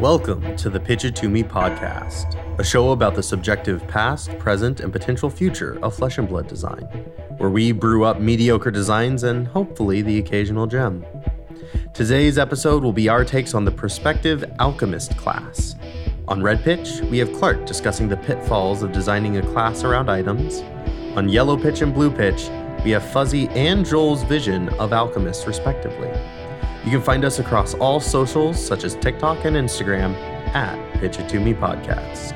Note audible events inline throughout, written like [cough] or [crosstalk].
Welcome to the Pitch It To Me podcast, a show about the subjective past, present, and potential future of flesh and blood design, where we brew up mediocre designs and hopefully the occasional gem. Today's episode will be our takes on the prospective alchemist class. On Red Pitch, we have Clark discussing the pitfalls of designing a class around items. On Yellow Pitch and Blue Pitch, we have Fuzzy and Joel's vision of alchemists, respectively. You can find us across all socials, such as TikTok and Instagram, at Pitch It To Me Podcast.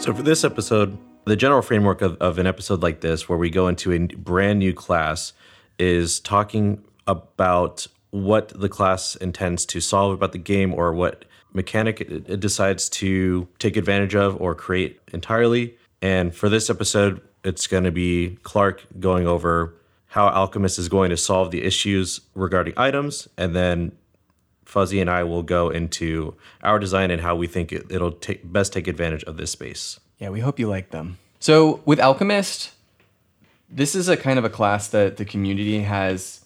So, for this episode, the general framework of, of an episode like this, where we go into a brand new class, is talking about what the class intends to solve about the game or what mechanic it, decides to take advantage of or create entirely. And for this episode, it's going to be Clark going over how Alchemist is going to solve the issues regarding items, and then Fuzzy and I will go into our design and how we think it, it'll take, best take advantage of this space. Yeah, we hope you like them. So, with Alchemist, this is a kind of a class that the community has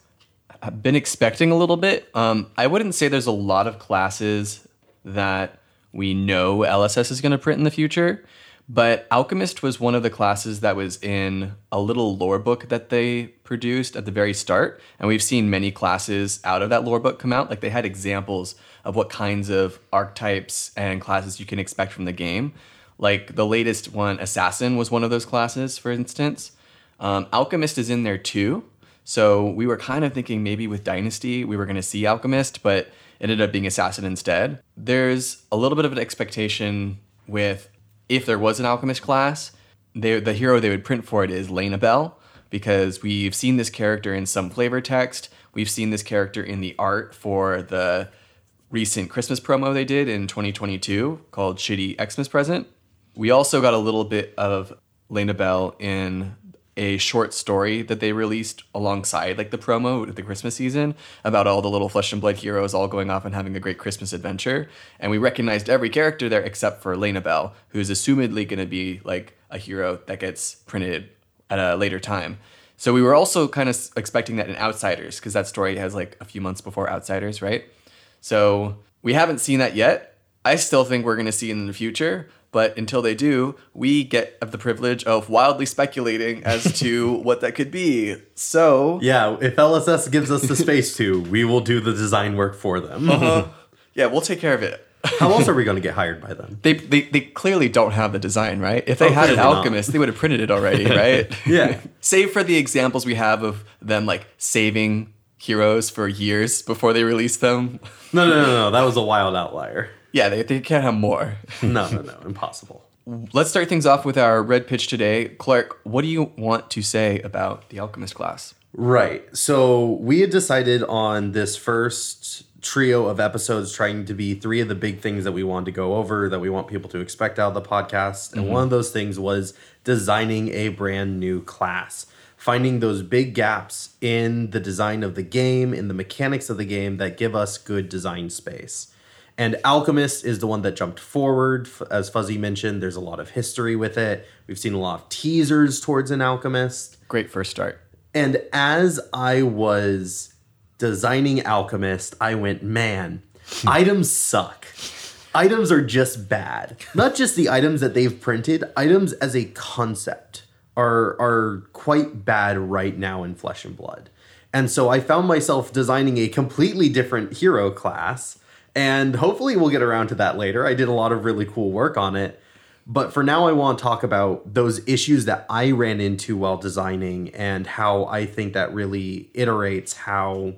been expecting a little bit. Um, I wouldn't say there's a lot of classes that we know LSS is going to print in the future, but Alchemist was one of the classes that was in a little lore book that they produced at the very start. And we've seen many classes out of that lore book come out. Like they had examples of what kinds of archetypes and classes you can expect from the game. Like the latest one, Assassin, was one of those classes, for instance. Um, Alchemist is in there too. So we were kind of thinking maybe with Dynasty we were going to see Alchemist, but ended up being Assassin instead. There's a little bit of an expectation with if there was an alchemist class, they, the hero they would print for it is Lena Bell, because we've seen this character in some flavor text. We've seen this character in the art for the recent Christmas promo they did in 2022 called Shitty Xmas Present. We also got a little bit of Lena Bell in a short story that they released alongside like the promo the Christmas season about all the little flesh and blood heroes all going off and having a great Christmas adventure. And we recognized every character there except for Lena Bell, who's assumedly going to be like a hero that gets printed at a later time. So we were also kind of expecting that in Outsiders because that story has like a few months before Outsiders, right? So we haven't seen that yet. I still think we're going to see it in the future, but until they do, we get the privilege of wildly speculating as [laughs] to what that could be. So Yeah, if LSS gives us the space to, we will do the design work for them. uh, yeah, we'll take care of it. How else are we going to get hired by them? They, they they clearly don't have the design, right? If they Oh, had an clearly not. alchemist, they would have printed it already, [laughs] right? Yeah. Save for the examples we have of them like saving heroes for years before they release them. No, no, no, no. That was a wild outlier. Yeah, they, they can't have more. [laughs] No, no, no. Impossible. Let's start things off with our red pitch today. Clark, what do you want to say about the alchemist class? Right. So we had decided on this first trio of episodes trying to be three of the big things that we wanted to go over that we want people to expect out of the podcast. And mm-hmm. one of those things was designing a brand new class, finding those big gaps in the design of the game, in the mechanics of the game that give us good design space. And Alchemist is the one that jumped forward. As Fuzzy mentioned, there's a lot of history with it. We've seen a lot of teasers towards an Alchemist. Great first start. And as I was designing Alchemist, I went, man, [laughs] items suck. Items are just bad. Not just the items that they've printed, items as a concept are are quite bad right now in Flesh and Blood. And so I found myself designing a completely different hero class. And hopefully we'll get around to that later. I did a lot of really cool work on it. But for now, I want to talk about those issues that I ran into while designing and how I think that really iterates how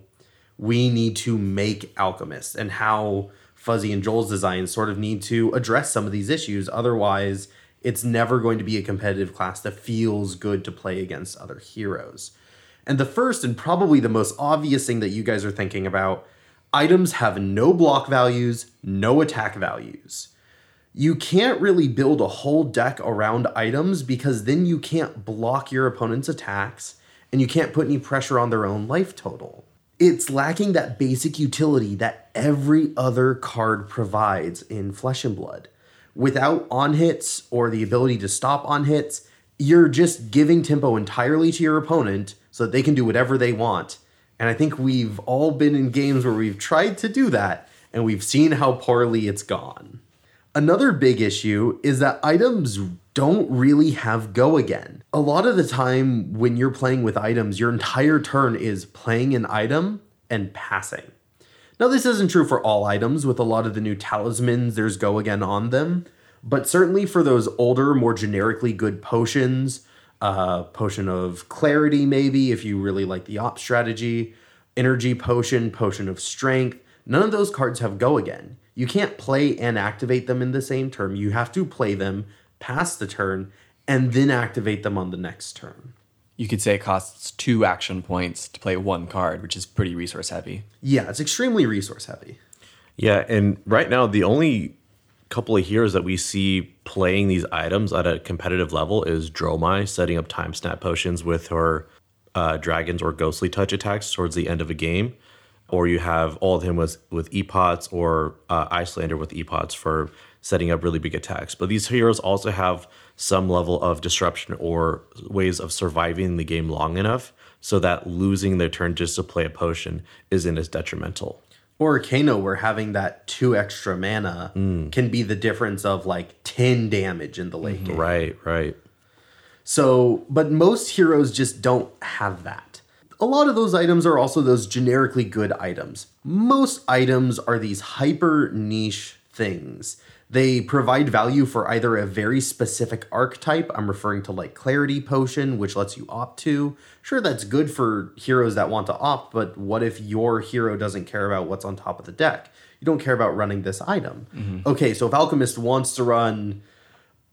we need to make alchemists and how Fuzzy and Joel's designs sort of need to address some of these issues. Otherwise, it's never going to be a competitive class that feels good to play against other heroes. And the first and probably the most obvious thing that you guys are thinking about items have no block values, no attack values you can't really build a whole deck around items because then you can't block your opponent's attacks and you can't put any pressure on their own life total. it's lacking that basic utility that every other card provides in Flesh and Blood. Without on hits or the ability to stop on hits, you're just giving tempo entirely to your opponent so that they can do whatever they want. And I think we've all been in games where we've tried to do that and we've seen how poorly it's gone. Another big issue is that items don't really have go again. A lot of the time, when you're playing with items, your entire turn is playing an item and passing. Now, this isn't true for all items. With a lot of the new talismans, there's go again on them. But certainly for those older, more generically good potions, uh, potion of clarity, maybe, if you really like the op strategy, energy potion, potion of strength, none of those cards have go again. You can't play and activate them in the same turn. You have to play them, pass the turn, and then activate them on the next turn. You could say it costs two action points to play one card, which is pretty resource heavy. Yeah, it's extremely resource heavy. Yeah, and right now the only couple of heroes that we see playing these items at a competitive level is Dromai setting up time snap potions with her uh, dragons or ghostly touch attacks towards the end of a game, or you have Oldhim with with epots or uh, Iyslander with epots for setting up really big attacks. But these heroes also have some level of disruption or ways of surviving the game long enough so that losing their turn just to play a potion isn't as detrimental. Or Kano, where having that two extra mana mm. can be the difference of like 10 damage in the late mm-hmm. game. Right, right. So, but most heroes just don't have that. A lot of those items are also those generically good items. Most items are these hyper niche things. They provide value for either a very specific archetype. I'm referring to like Clarity Potion, which lets you opt to. Sure, that's good for heroes that want to opt, but what if your hero doesn't care about what's on top of the deck? You don't care about running this item. Mm-hmm. Okay, so if Alchemist wants to run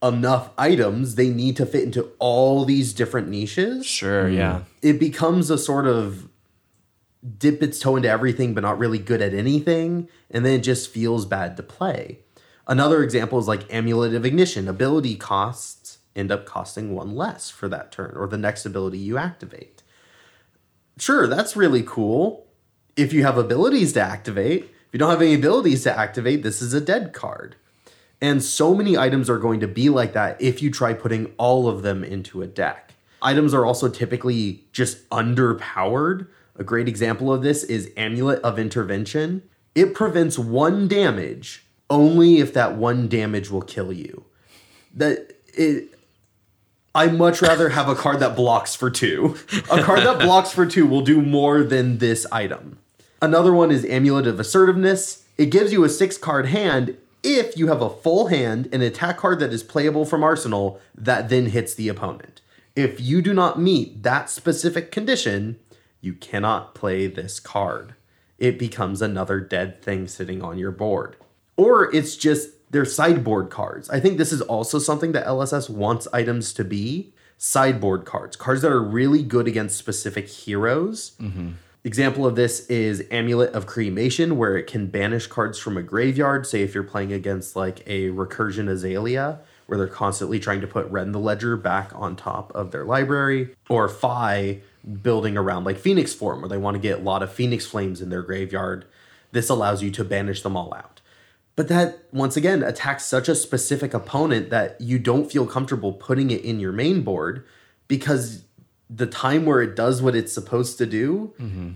enough items, they need to fit into all these different niches Sure, yeah. Mm. it becomes a sort of dip its toe into everything but not really good at anything and then it just feels bad to play another example is like amulet of ignition ability costs end up costing one less for that turn or the next ability you activate sure that's really cool if you have abilities to activate if you don't have any abilities to activate this is a dead card and so many items are going to be like that if you try putting all of them into a deck. Items are also typically just underpowered. A great example of this is Amulet of Intervention. It prevents one damage only if that one damage will kill you. That it I much rather have a card that blocks for two. [laughs] A card that blocks for two will do more than this item. Another one is Amulet of Assertiveness. It gives you a six card hand if you have a full hand, an attack card that is playable from Arsenal that then hits the opponent. If you do not meet that specific condition, you cannot play this card. It becomes another dead thing sitting on your board. Or it's just they're sideboard cards. I think this is also something that LSS wants items to be sideboard cards, cards that are really good against specific heroes. Mm-hmm. Example of this is Amulet of Cremation, where it can banish cards from a graveyard. Say if you're playing against like a Recursion Azalea, where they're constantly trying to put Red in the Ledger back on top of their library, or Fai building around like Phoenix Form, where they want to get a lot of Phoenix Flames in their graveyard. This allows you to banish them all out. But that, once again, attacks such a specific opponent that you don't feel comfortable putting it in your main board because the time where it does what it's supposed to do mm-hmm.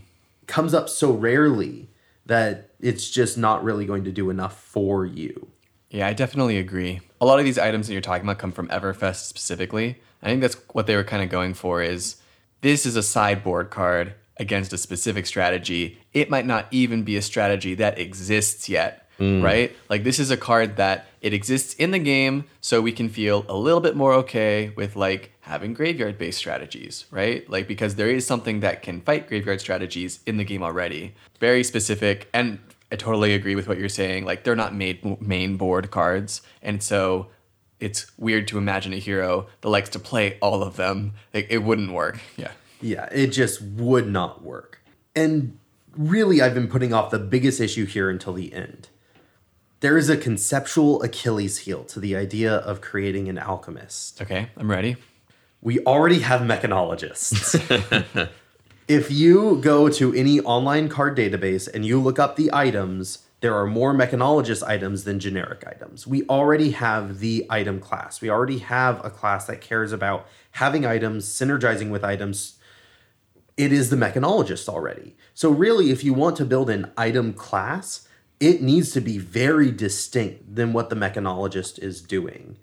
comes up so rarely that it's just not really going to do enough for you. Yeah, I definitely agree. A lot of these items that you're talking about come from Everfest specifically. I think that's what they were kind of going for is this is a sideboard card against a specific strategy. It might not even be a strategy that exists yet, Mm. right? Like this is a card that it exists in the game so we can feel a little bit more okay with like having graveyard based strategies, right? Like because there is something that can fight graveyard strategies in the game already. Very specific and I totally agree with what you're saying. Like they're not made main board cards, and so it's weird to imagine a hero that likes to play all of them. Like it wouldn't work. Yeah. Yeah, it just would not work. And really, I've been putting off the biggest issue here until the end. There is a conceptual Achilles heel to the idea of creating an alchemist. Okay, I'm ready. We already have mechanologists. [laughs] [laughs] if you go to any online card database and you look up the items, there are more mechanologist items than generic items. We already have the item class. We already have a class that cares about having items, synergizing with items. It is the mechanologist already. So, really, if you want to build an item class, it needs to be very distinct than what the mechanologist is doing.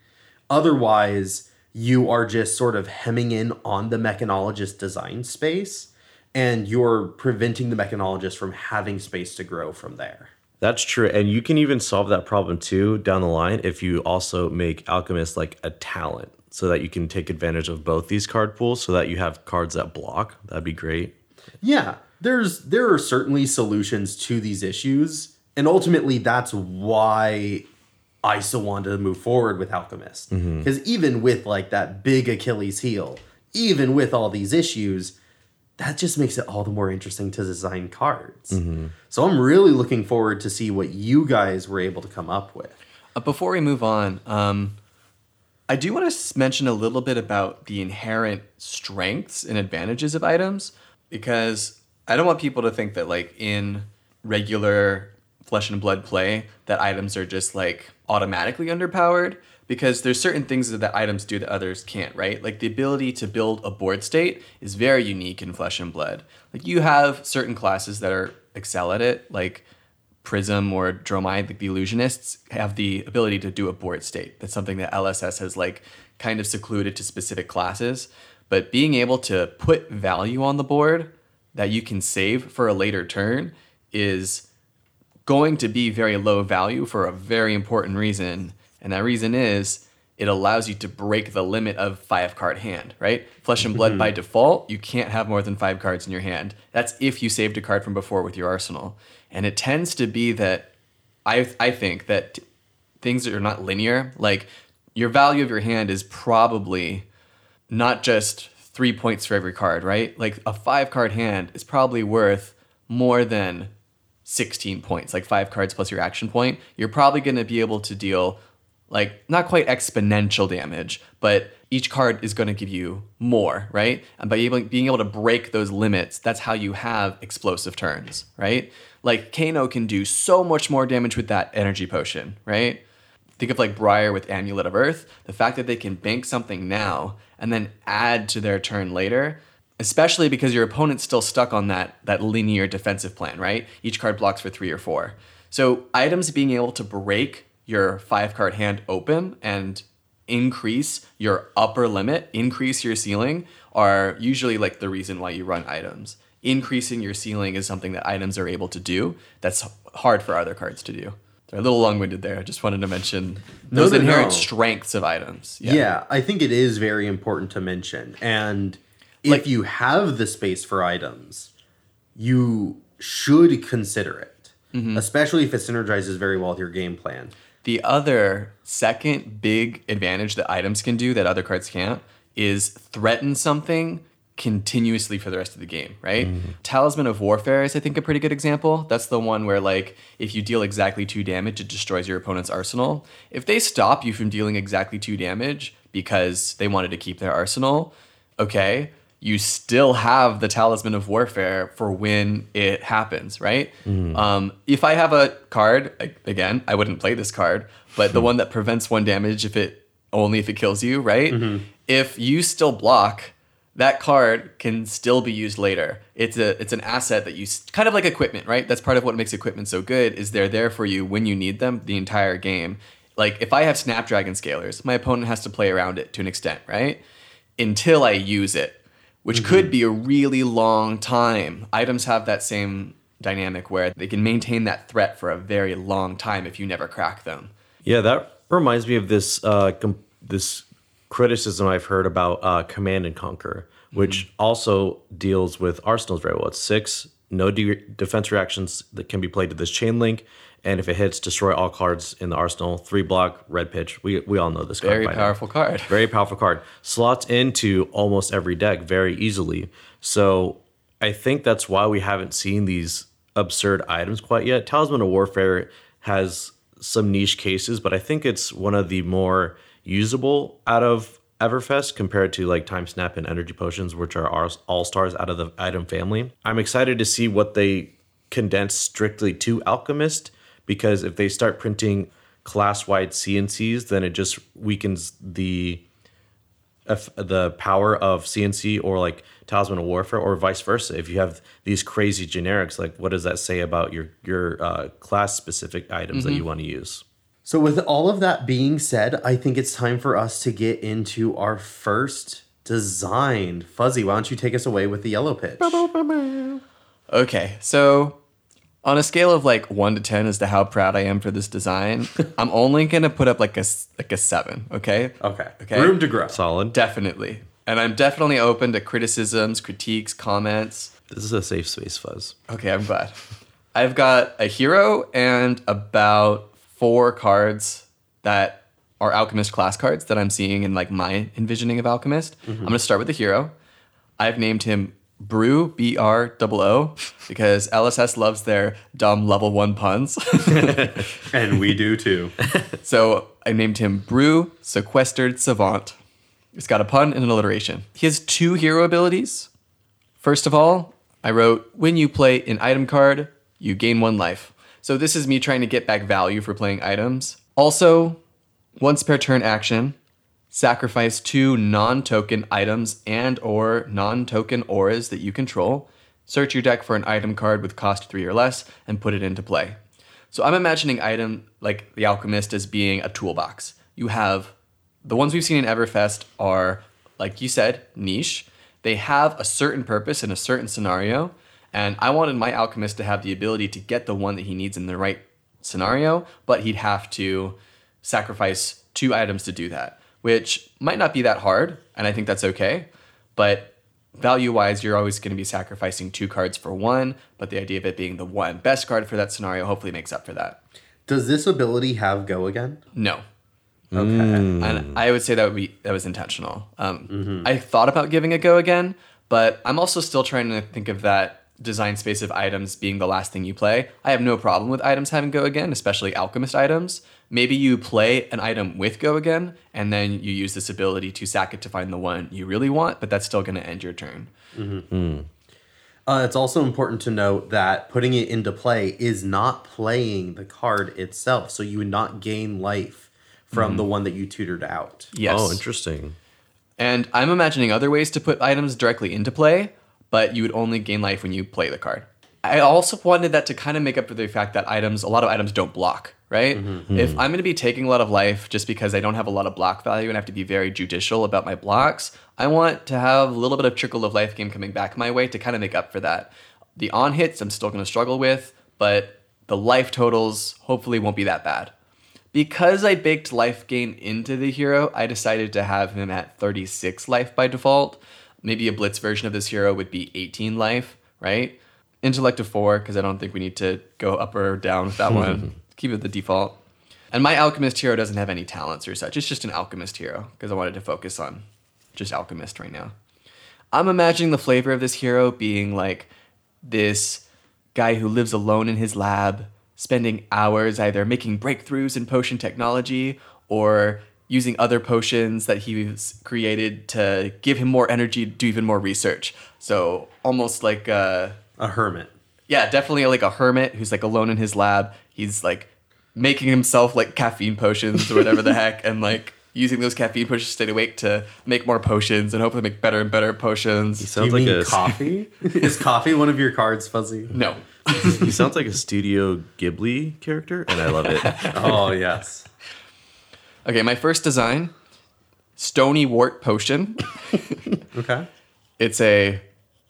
Otherwise, you are just sort of hemming in on the mechanologist design space and you're preventing the mechanologist from having space to grow from there. That's true. And you can even solve that problem too down the line if you also make Alchemist like a talent so that you can take advantage of both these card pools so that you have cards that block. That'd be great. Yeah, there's there are certainly solutions to these issues, and ultimately that's why I still wanted to move forward with Alchemist. Because even with like that big Achilles heel, even with all these issues, that just makes it all the more interesting to design cards. So I'm really looking forward to see what you guys were able to come up with. Uh, before we move on, um, I do want to mention a little bit about the inherent strengths and advantages of items because I don't want people to think that like in regular flesh and blood play that items are just like automatically underpowered because there's certain things that the items do that others can't, right? Like the ability to build a board state is very unique in flesh and blood. Like you have certain classes that are excel at it, like Prism or Dromai, like the illusionists, have the ability to do a board state. That's something that LSS has like kind of secluded to specific classes. But being able to put value on the board that you can save for a later turn is going to be very low value for a very important reason. And that reason is it allows you to break the limit of five card hand, right? Flesh and blood mm-hmm. by default, you can't have more than five cards in your hand. That's if you saved a card from before with your arsenal. And it tends to be that I I think that t- things that are not linear. Like your value of your hand is probably not just three points for every card, right? Like a five card hand is probably worth more than 16 points, like five cards plus your action point. You're probably going to be able to deal like not quite exponential damage, but each card is going to give you more, right? And by able, being able to break those limits, that's how you have explosive turns, right? Like Kano can do so much more damage with that energy potion, right? Think of like Briar with Amulet of Earth. The fact that they can bank something now and then add to their turn later, especially because your opponent's still stuck on that that linear defensive plan, right? Each card blocks for three or four. So items being able to break your five card hand open and increase your upper limit, increase your ceiling, are usually like the reason why you run items. Increasing your ceiling is something that items are able to do that's hard for other cards to do. They're a little long winded there. I just wanted to mention those no, inherent no. strengths of items. Yeah. I think it is very important to mention. And if Like- you have the space for items, you should consider it, Mm-hmm. especially if it synergizes very well with your game plan. The other second big advantage that items can do that other cards can't is threaten something continuously for the rest of the game, right? Talisman of Warfare is, I think, a pretty good example. That's the one where, like, if you deal exactly two damage, it destroys your opponent's arsenal. If they stop you from dealing exactly two damage because they wanted to keep their arsenal, okay, you still have the Talisman of Warfare for when it happens, right? Um, if I have a card, again, I wouldn't play this card, but the [laughs] one that prevents one damage if it only if it kills you, right? If you still block, that card can still be used later. It's a it's an asset that you kind of like equipment, right? That's part of what makes equipment so good is they're there for you when you need them the entire game. Like if I have Snapdragon scalers, my opponent has to play around it to an extent, right? Until I use it, which could be a really long time. Items have that same dynamic where they can maintain that threat for a very long time if you never crack them. Yeah, that reminds me of this uh, com- this criticism I've heard about uh, Command and Conquer, which also deals with arsenals very well. It's six no de- defense reactions that can be played to this chain link, and if it hits, destroy all cards in the arsenal. Three block, red pitch. We we all know this card. Very by now. powerful card. Very powerful card. Slots into almost every deck very easily. So I think that's why we haven't seen these absurd items quite yet. Talisman of Warfare has some niche cases, but I think it's one of the more usable out of Everfest compared to like Time Snap and Energy Potions, which are our all stars out of the item family. I'm excited to see what they condense strictly to Alchemist because if they start printing class wide CNCs, then it just weakens the if the power of CNC or like Talisman of Warfare or vice versa. If you have these crazy generics, like what does that say about your your uh, class specific items that you want to use? So, with all of that being said, I think it's time for us to get into our first design. Fuzzy, why don't you take us away with the yellow pitch? Okay, so on a scale of like one to ten as to how proud I am for this design, [laughs] I'm only gonna put up like a s- like a seven. Okay. Okay. Okay. Room to grow. Solid. Definitely, and I'm definitely open to criticisms, critiques, comments. This is a safe space, Fuzz. Okay, I'm glad. I've got a hero and about four cards that are Alchemist class cards that I'm seeing in like my envisioning of Alchemist. Mm-hmm. I'm gonna start with the hero. I've named him Broo B R O O because LSS loves their dumb level one puns. [laughs] And we do too. [laughs] so I named him Broo Sequestered Savant. It's got a pun and an alliteration. He has two hero abilities. First of all, I wrote when you play an item card, you gain one life. So this is me trying to get back value for playing items. Also, once per turn action, sacrifice two non-token items and or non-token auras that you control. Search your deck for an item card with cost 3 or less and put it into play. So I'm imagining item like the alchemist as being a toolbox. You have the ones we've seen in Everfest are like you said, niche. They have a certain purpose in a certain scenario, and I wanted my alchemist to have the ability to get the one that he needs in the right scenario, but he'd have to sacrifice two items to do that, which might not be that hard, and I think that's okay. But value wise, you're always going to be sacrificing two cards for one, but the idea of it being the one best card for that scenario hopefully makes up for that. Does this ability have go again? No. Okay. And I would say that would be that was intentional. Um, I thought about giving a go again, but I'm also still trying to think of that design space of items being the last thing you play. I have no problem with items having go again, especially alchemist items. Maybe you play an item with go again, and then you use this ability to sack it to find the one you really want, but that's still going to end your turn. Uh, it's also important to note that putting it into play is not playing the card itself. So you would not gain life from the one that you tutored out. Yes. Oh, interesting. And I'm imagining other ways to put items directly into play, but you would only gain life when you play the card. I also wanted that to kind of make up for the fact that items, a lot of items don't block, right? Mm-hmm. Hmm. If I'm going to be taking a lot of life just because I don't have a lot of block value and I have to be very judicial about my blocks, I want to have a little bit of trickle of life game coming back my way to kind of make up for that. The on hits I'm still going to struggle with, but the life totals hopefully won't be that bad. Because I baked life gain into the hero, I decided to have him at 36 life by default. Maybe a blitz version of this hero would be 18 life, right? Intellect of 4, because I don't think we need to go up or down with that one. [laughs] Keep it the default. And my alchemist hero doesn't have any talents or such. It's just an alchemist hero, because I wanted to focus on just alchemist right now. I'm imagining the flavor of this hero being like this guy who lives alone in his lab, spending hours either making breakthroughs in potion technology or using other potions that he's created to give him more energy to do even more research. So almost like uh A hermit. yeah, definitely like a hermit who's like alone in his lab. He's like making himself like caffeine potions or whatever the [laughs] heck, and like using those caffeine potions to stay awake to make more potions and hopefully make better and better potions. He Sounds you like mean a coffee? [laughs] Is coffee one of your cards, Fuzzy? No. [laughs] he sounds like a Studio Ghibli character, and I love it. oh yes. Okay, my first design, Stony Wart Potion. Okay. It's a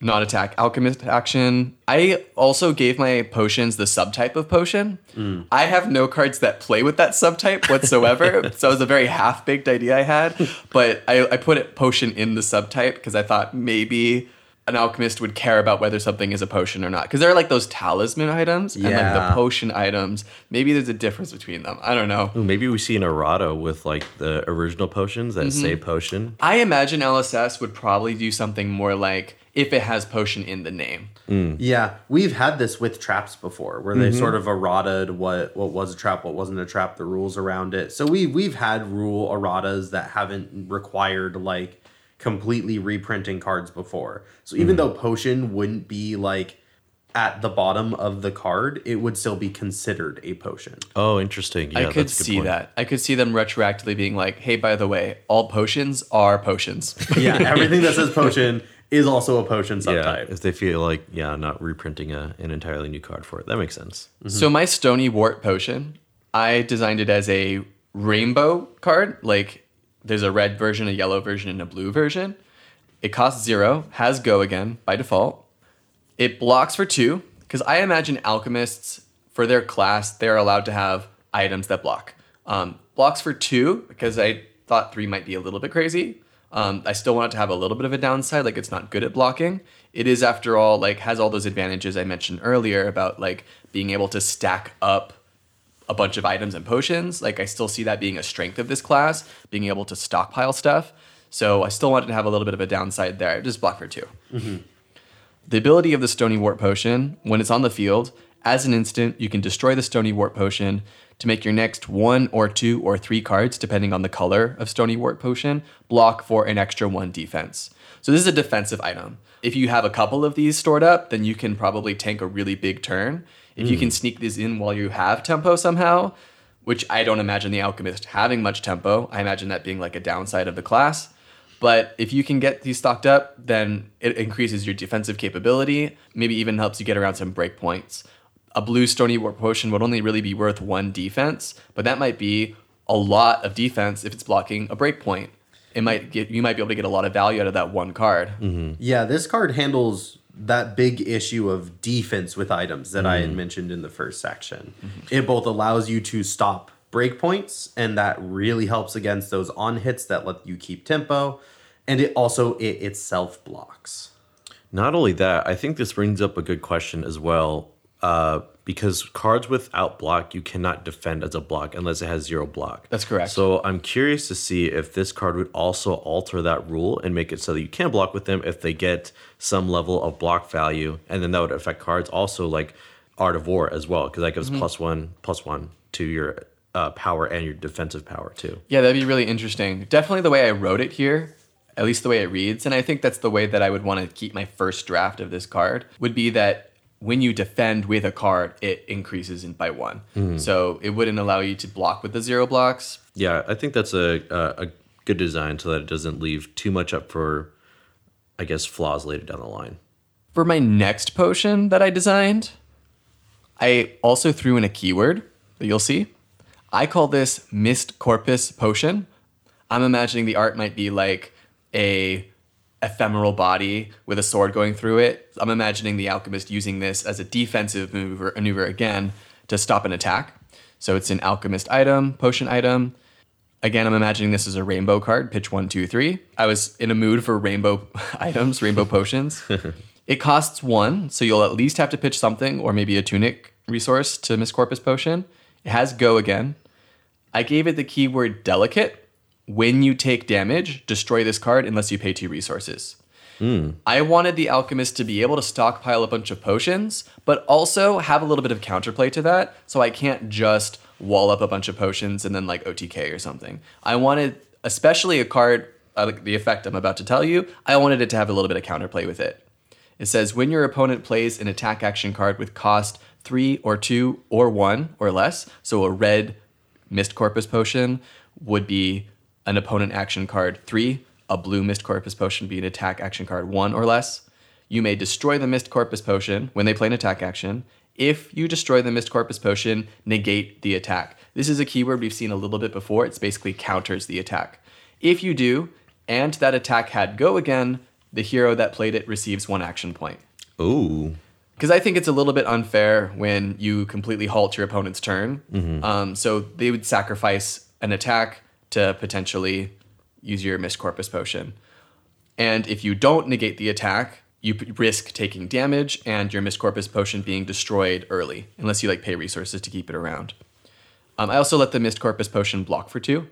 non-attack alchemist action. I also gave my potions the subtype of potion. Mm. I have no cards that play with that subtype whatsoever, [laughs] so it was a very half-baked idea I had. But I, I put it potion in the subtype because I thought maybe an alchemist would care about whether something is a potion or not. Because there are like those talisman items and like the potion items. Maybe there's a difference between them. I don't know. Ooh, maybe we see an errata with like the original potions that mm-hmm. say potion. I imagine LSS would probably do something more like if it has potion in the name. Mm. Yeah, we've had this with traps before, where they mm-hmm. sort of errataed what what was a trap, what wasn't a trap, the rules around it. So we we've had rule erratas that haven't required like completely reprinting cards before. So even mm-hmm. though potion wouldn't be like at the bottom of the card, it would still be considered a potion. Oh, interesting. Yeah, I could that's a good see point. that. I could see them retroactively being like, "Hey, by the way, all potions are potions." Yeah, [laughs] everything that says potion is also a potion Yeah, if they feel like yeah, not reprinting a, an entirely new card for it, that makes sense. So my Stony Wart potion, I designed it as a rainbow card. Like there's a red version, a yellow version, and a blue version. It costs zero, has go again by default. It blocks for two, because I imagine alchemists, for their class, they're allowed to have items that block. Um, blocks for two, because I thought three might be a little bit crazy. Um, I still want it to have a little bit of a downside, like it's not good at blocking. It is, after all, like has all those advantages I mentioned earlier about like being able to stack up a bunch of items and potions. Like I still see that being a strength of this class, being able to stockpile stuff. So I still wanted to have a little bit of a downside there. Just block for 2 The ability of the Stony Wart Potion, when it's on the field, as an instant, you can destroy the Stony Wart Potion to make your next one or two or three cards, depending on the color of Stony Wart Potion, block for an extra one defense. So this is a defensive item. If you have a couple of these stored up, then you can probably tank a really big turn. If you can hmm. sneak these in while you have tempo somehow, which I don't imagine the Alchemist having much tempo, I imagine that being like a downside of the class. But if you can get these stocked up, then it increases your defensive capability, maybe even helps you get around some breakpoints. A blue Stony Wart Potion would only really be worth one defense, but that might be a lot of defense if it's blocking a breakpoint. It might get you might be able to get a lot of value out of that one card. Mm-hmm. Yeah, this card handles that big issue of defense with items that I had mm-hmm. mentioned in the first section. Mm-hmm. It both allows you to stop breakpoints, and that really helps against those on hits that let you keep tempo, and it also it itself blocks. Not only that, I think this brings up a good question as well. Uh, because cards without block, you cannot defend as a block unless it has zero block. That's correct. So I'm curious to see if this card would also alter that rule and make it so that you can block with them if they get some level of block value, and then that would affect cards also like Art of War as well, because that gives plus one plus one to your uh, power and your defensive power too. Yeah, that'd be really interesting. Definitely the way I wrote it here, at least the way it reads, and I think that's the way that I would want to keep my first draft of this card, would be that when you defend with a card, it increases in by one. Hmm. So it wouldn't allow you to block with the zero blocks. Yeah, I think that's a, a a good design so that it doesn't leave too much up for, I guess, flaws later down the line. For my next potion that I designed, I also threw in a keyword that you'll see. I call this Mist Corpus Potion. I'm imagining the art might be like a ephemeral body with a sword going through it. I'm imagining the alchemist using this as a defensive maneuver, maneuver again to stop an attack. So it's an alchemist item, potion item. Again, I'm imagining this as a rainbow card, pitch one, two, three. I was in a mood for rainbow [laughs] items, rainbow potions. [laughs] it costs one, so you'll at least have to pitch something or maybe a tunic resource to Mist Corpus Potion. It has go again. I gave it the keyword delicate. When you take damage, destroy this card unless you pay two resources. I wanted the alchemist to be able to stockpile a bunch of potions, but also have a little bit of counterplay to that, so I can't just wall up a bunch of potions and then like OTK or something. I wanted, especially a card uh, like the effect I'm about to tell you, I wanted it to have a little bit of counterplay with it. It says when your opponent plays an attack action card with cost three or two or one or less, so a red Mist Corpus potion would be an opponent action card three, a blue Mist Corpus potion be an attack action card one or less. You may destroy the Mist Corpus potion when they play an attack action. If you destroy the Mist Corpus potion, negate the attack. This is a keyword we've seen a little bit before. It's basically counters the attack. If you do, and that attack had go again, the hero that played it receives one action point. Ooh. Because I think it's a little bit unfair when you completely halt your opponent's turn. Um, so they would sacrifice an attack to potentially use your Mist Corpus potion. And if you don't negate the attack, you p- risk taking damage and your Mist Corpus potion being destroyed early, unless you like pay resources to keep it around. Um, I also let the Mist Corpus potion block for two,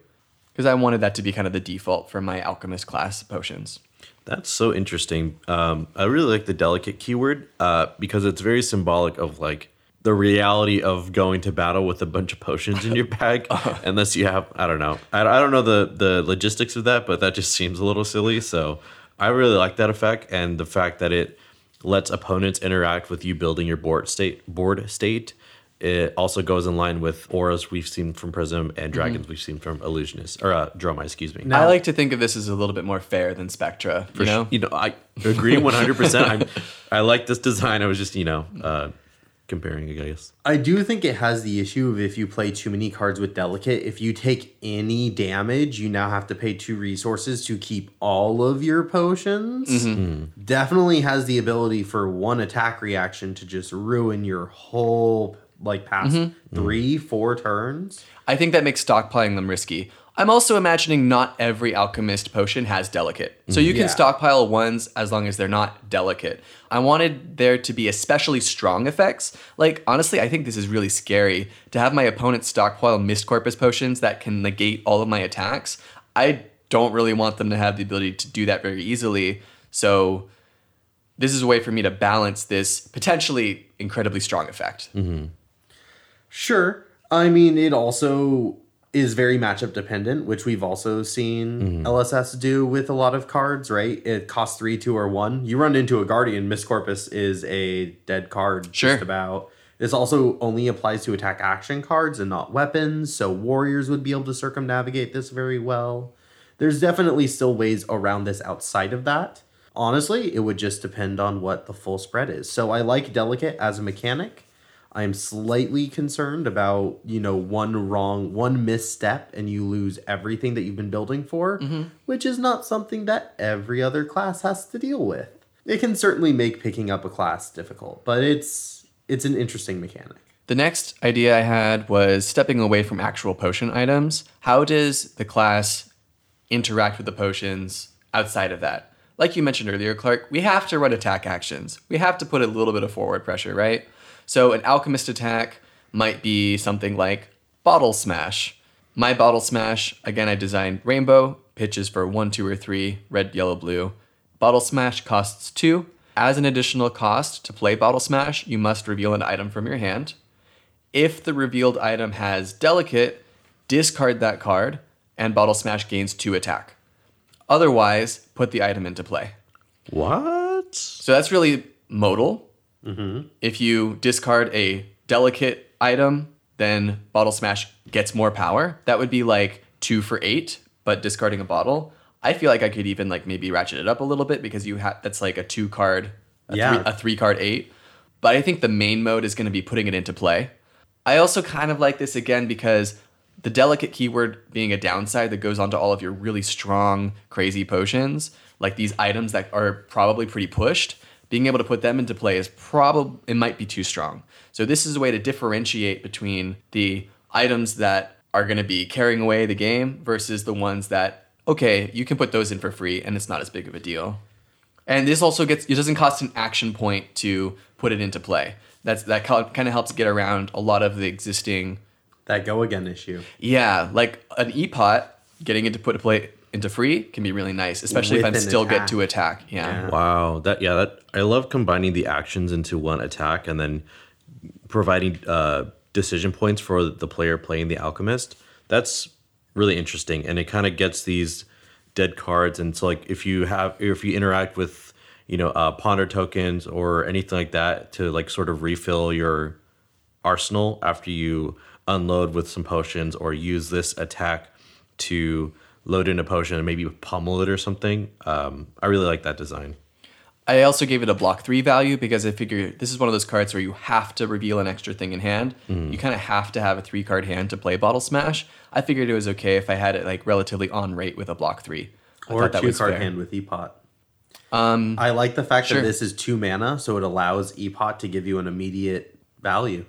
because I wanted that to be kind of the default for my Alchemist class potions. That's so interesting. Um, I really like the delicate keyword uh, because it's very symbolic of like the reality of going to battle with a bunch of potions in your bag, [laughs] unless you have I don't know I, I don't know the the logistics of that, but that just seems a little silly. So I really like that effect and the fact that it lets opponents interact with you building your board state board state. It also goes in line with auras we've seen from Prism and dragons we've seen from Illusionist or uh, Dromai, excuse me. I like to think of this as a little bit more fair than Spectra. You know, you know, I agree one hundred percent. I'm I like this design. I was just you know uh, comparing, I guess. I do think it has the issue of if you play too many cards with delicate, if you take any damage, you now have to pay two resources to keep all of your potions. Mm-hmm. Hmm. Definitely has the ability for one attack reaction to just ruin your whole like past mm-hmm. three, four turns. I think that makes stockpiling them risky. I'm also imagining not every alchemist potion has delicate. So you can Yeah. stockpile ones as long as they're not delicate. I wanted there to be especially strong effects. Like, honestly, I think this is really scary to have my opponent stockpile Mist Corpus potions that can negate all of my attacks. I don't really want them to have the ability to do that very easily. So, this is a way for me to balance this potentially incredibly strong effect. Mm-hmm. Sure. I mean, it also is very matchup dependent, which we've also seen mm-hmm. LSS do with a lot of cards, right? It costs three, two, or one. You run into a Guardian, Mist Corpus is a dead card, Sure. just about. This also only applies to attack action cards and not weapons, so warriors would be able to circumnavigate this very well. There's definitely still ways around this outside of that. Honestly, it would just depend on what the full spread is. So I like Delicate as a mechanic. I am slightly concerned about, you know, one wrong, one misstep and you lose everything that you've been building for, mm-hmm. which is not something that every other class has to deal with. It can certainly make picking up a class difficult, but it's it's an interesting mechanic. The next idea I had was stepping away from actual potion items. How does the class interact with the potions outside of that? Like you mentioned earlier, Clark, we have to run attack actions. We have to put a little bit of forward pressure, right? So an alchemist attack might be something like bottle smash. My bottle smash, again, I designed rainbow, pitches for one, two, or three, red, yellow, blue. Bottle smash costs two. As an additional cost to play bottle smash, you must reveal an item from your hand. If the revealed item has delicate, discard that card, and bottle smash gains two attack. Otherwise, put the item into play. What? So that's really modal. Mm-hmm. If you discard a delicate item, then Bottle Smash gets more power. That would be like two for eight, but discarding a bottle. I feel like I could even like maybe ratchet it up a little bit because you have that's like a two card, a, Yeah. three, a three card eight. But I think the main mode is going to be putting it into play. I also kind of like this again because the delicate keyword being a downside that goes onto all of your really strong, crazy potions, like these items that are probably pretty pushed, being able to put them into play is probably, it might be too strong. So this is a way to differentiate between the items that are going to be carrying away the game versus the ones that, okay, you can put those in for free and it's not as big of a deal. And this also gets it doesn't cost an action point to put it into play. That's that kind of helps get around a lot of the existing That go again issue. yeah, like an e-pot getting it to put a play into free can be really nice, especially With if I'm still attack. get to attack. Yeah. Yeah. Wow. That yeah. That I love combining the actions into one attack and then providing uh, decision points for the player playing the alchemist. That's really interesting, and it kind of gets these dead cards. And so, like, if you have if you interact with you know uh, ponder tokens or anything like that to like sort of refill your arsenal after you unload with some potions or use this attack to load in a potion and maybe pummel it or something. Um, I really like that design. I also gave it a block three value because I figure this is one of those cards where you have to reveal an extra thing in hand. You kind of have to have a three card hand to play Bottle Smash. I figured it was okay if I had it like relatively on rate with a block three. I Or thought that two card fair. hand with Epot. Um, I like the fact sure. that this is two mana, so it allows Epot to give you an immediate value.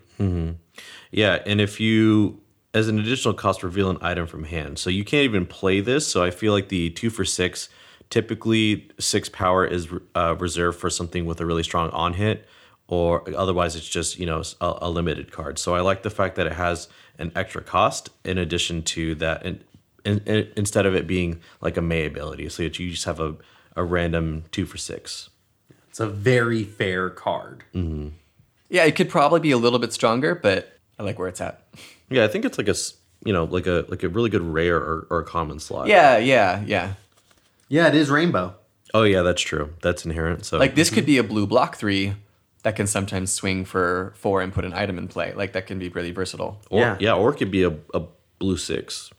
Yeah, and if you, as an additional cost, reveal an item from hand, so you can't even play this. So I feel like the two for six, typically six power is uh, reserved for something with a really strong on hit, or otherwise it's just you know a, a limited card. So I like the fact that it has an extra cost in addition to that, and in, in, instead of it being like a May ability, so that you just have a a random two for six. It's a very fair card. Yeah, it could probably be a little bit stronger, but I like where it's at. Yeah, I think it's like a you know like a like a really good rare or, or a common slot. Yeah, yeah, yeah. Yeah, it is rainbow. Oh yeah, that's true. That's inherent. So Like this could be a blue block three that can sometimes swing for four and put an item in play. Like that can be really versatile. or, yeah. yeah. or it could be a, a blue six,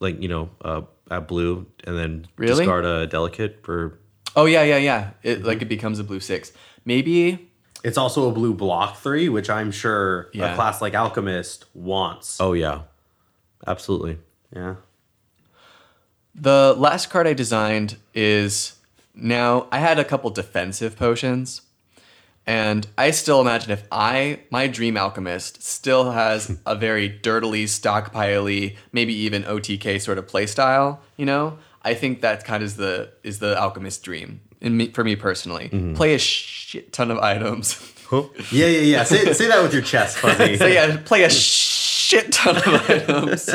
like you know, uh, at blue and then Really? discard a delicate for. Oh yeah, yeah, yeah. It like it becomes a blue six. Maybe It's also a blue block three, which I'm sure Yeah. a class like Alchemist wants. Oh yeah, absolutely. Yeah. the last card I designed is now I had a couple defensive potions. And I still imagine if I, my dream alchemist, still has [laughs] a very dirtily, stockpiley, maybe even OTK sort of play style, you know, I think that kind of is the is the alchemist dream. In me, for me personally, mm-hmm. play a shit ton of items. Yeah, yeah, yeah. Say, say that with your chest, [laughs] Fuzzy. so yeah, play a shit ton of items.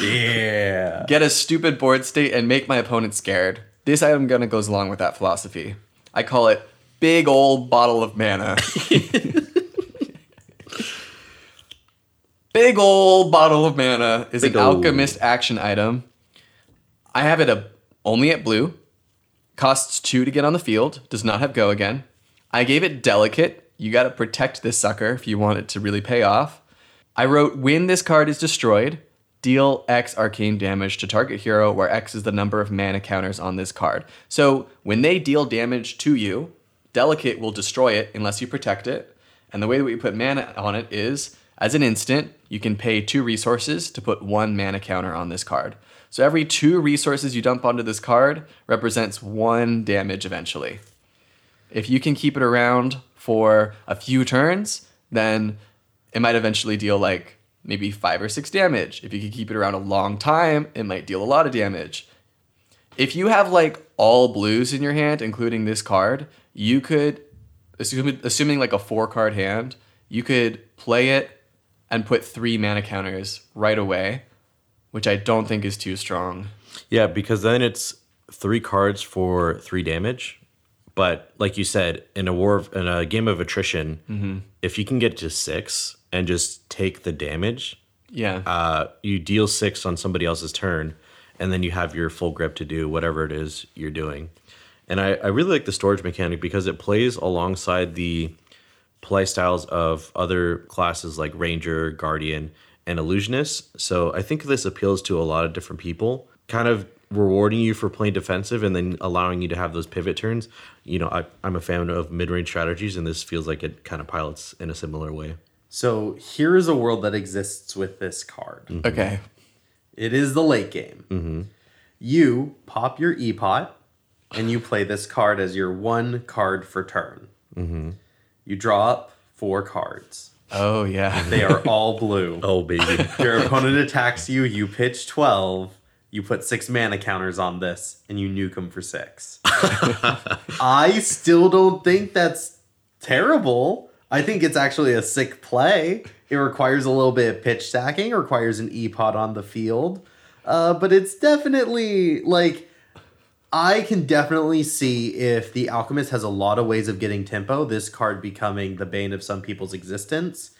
yeah. Get a stupid board state and make my opponent scared. This item gonna goes along with that philosophy. I call it big old bottle of mana. [laughs] big old bottle of mana is Big an ol'. alchemist action item. I have it a, only at blue. Costs two to get on the field. Does not have go again. I gave it delicate. You got to protect this sucker if you want it to really pay off. I wrote when this card is destroyed, deal X arcane damage to target hero, where X is the number of mana counters on this card. So when they deal damage to you, delicate will destroy it unless you protect it. And the way that we put mana on it is as an instant, you can pay two resources to put one mana counter on this card. So every two resources you dump onto this card represents one damage eventually. If you can keep it around for a few turns, then it might eventually deal like maybe five or six damage. If you can keep it around a long time, it might deal a lot of damage. If you have like all blues in your hand, including this card, you could, assuming, assuming like a four card hand, you could play it and put three mana counters right away, which I don't think is too strong. Yeah, because then it's three cards for three damage. But like you said, in a war of, in a game of attrition, if you can get to six and just take the damage, Yeah. uh, you deal six on somebody else's turn, and then you have your full grip to do whatever it is you're doing. And I, I really like the storage mechanic because it plays alongside the play styles of other classes like Ranger, Guardian, and Illusionist. So I think this appeals to a lot of different people, kind of rewarding you for playing defensive and then allowing you to have those pivot turns. You know, I, I'm a fan of mid range strategies, and this feels like it kind of pilots in a similar way. So here is a world that exists with this card. Mm-hmm. okay. It is the late game. Mm-hmm. You pop your E-Pot and you play this card as your one card for turn. Mm-hmm. You draw up four cards. Oh, yeah. They are all blue. [laughs] Oh, baby. Your opponent attacks you, you pitch 12, you put six mana counters on this, and you nuke them for six. [laughs] I still don't think that's terrible. I think it's actually a sick play. It requires a little bit of pitch stacking, requires an E pot on the field. Uh, but it's definitely like I can definitely see if the alchemist has a lot of ways of getting tempo, this card becoming the bane of some people's existence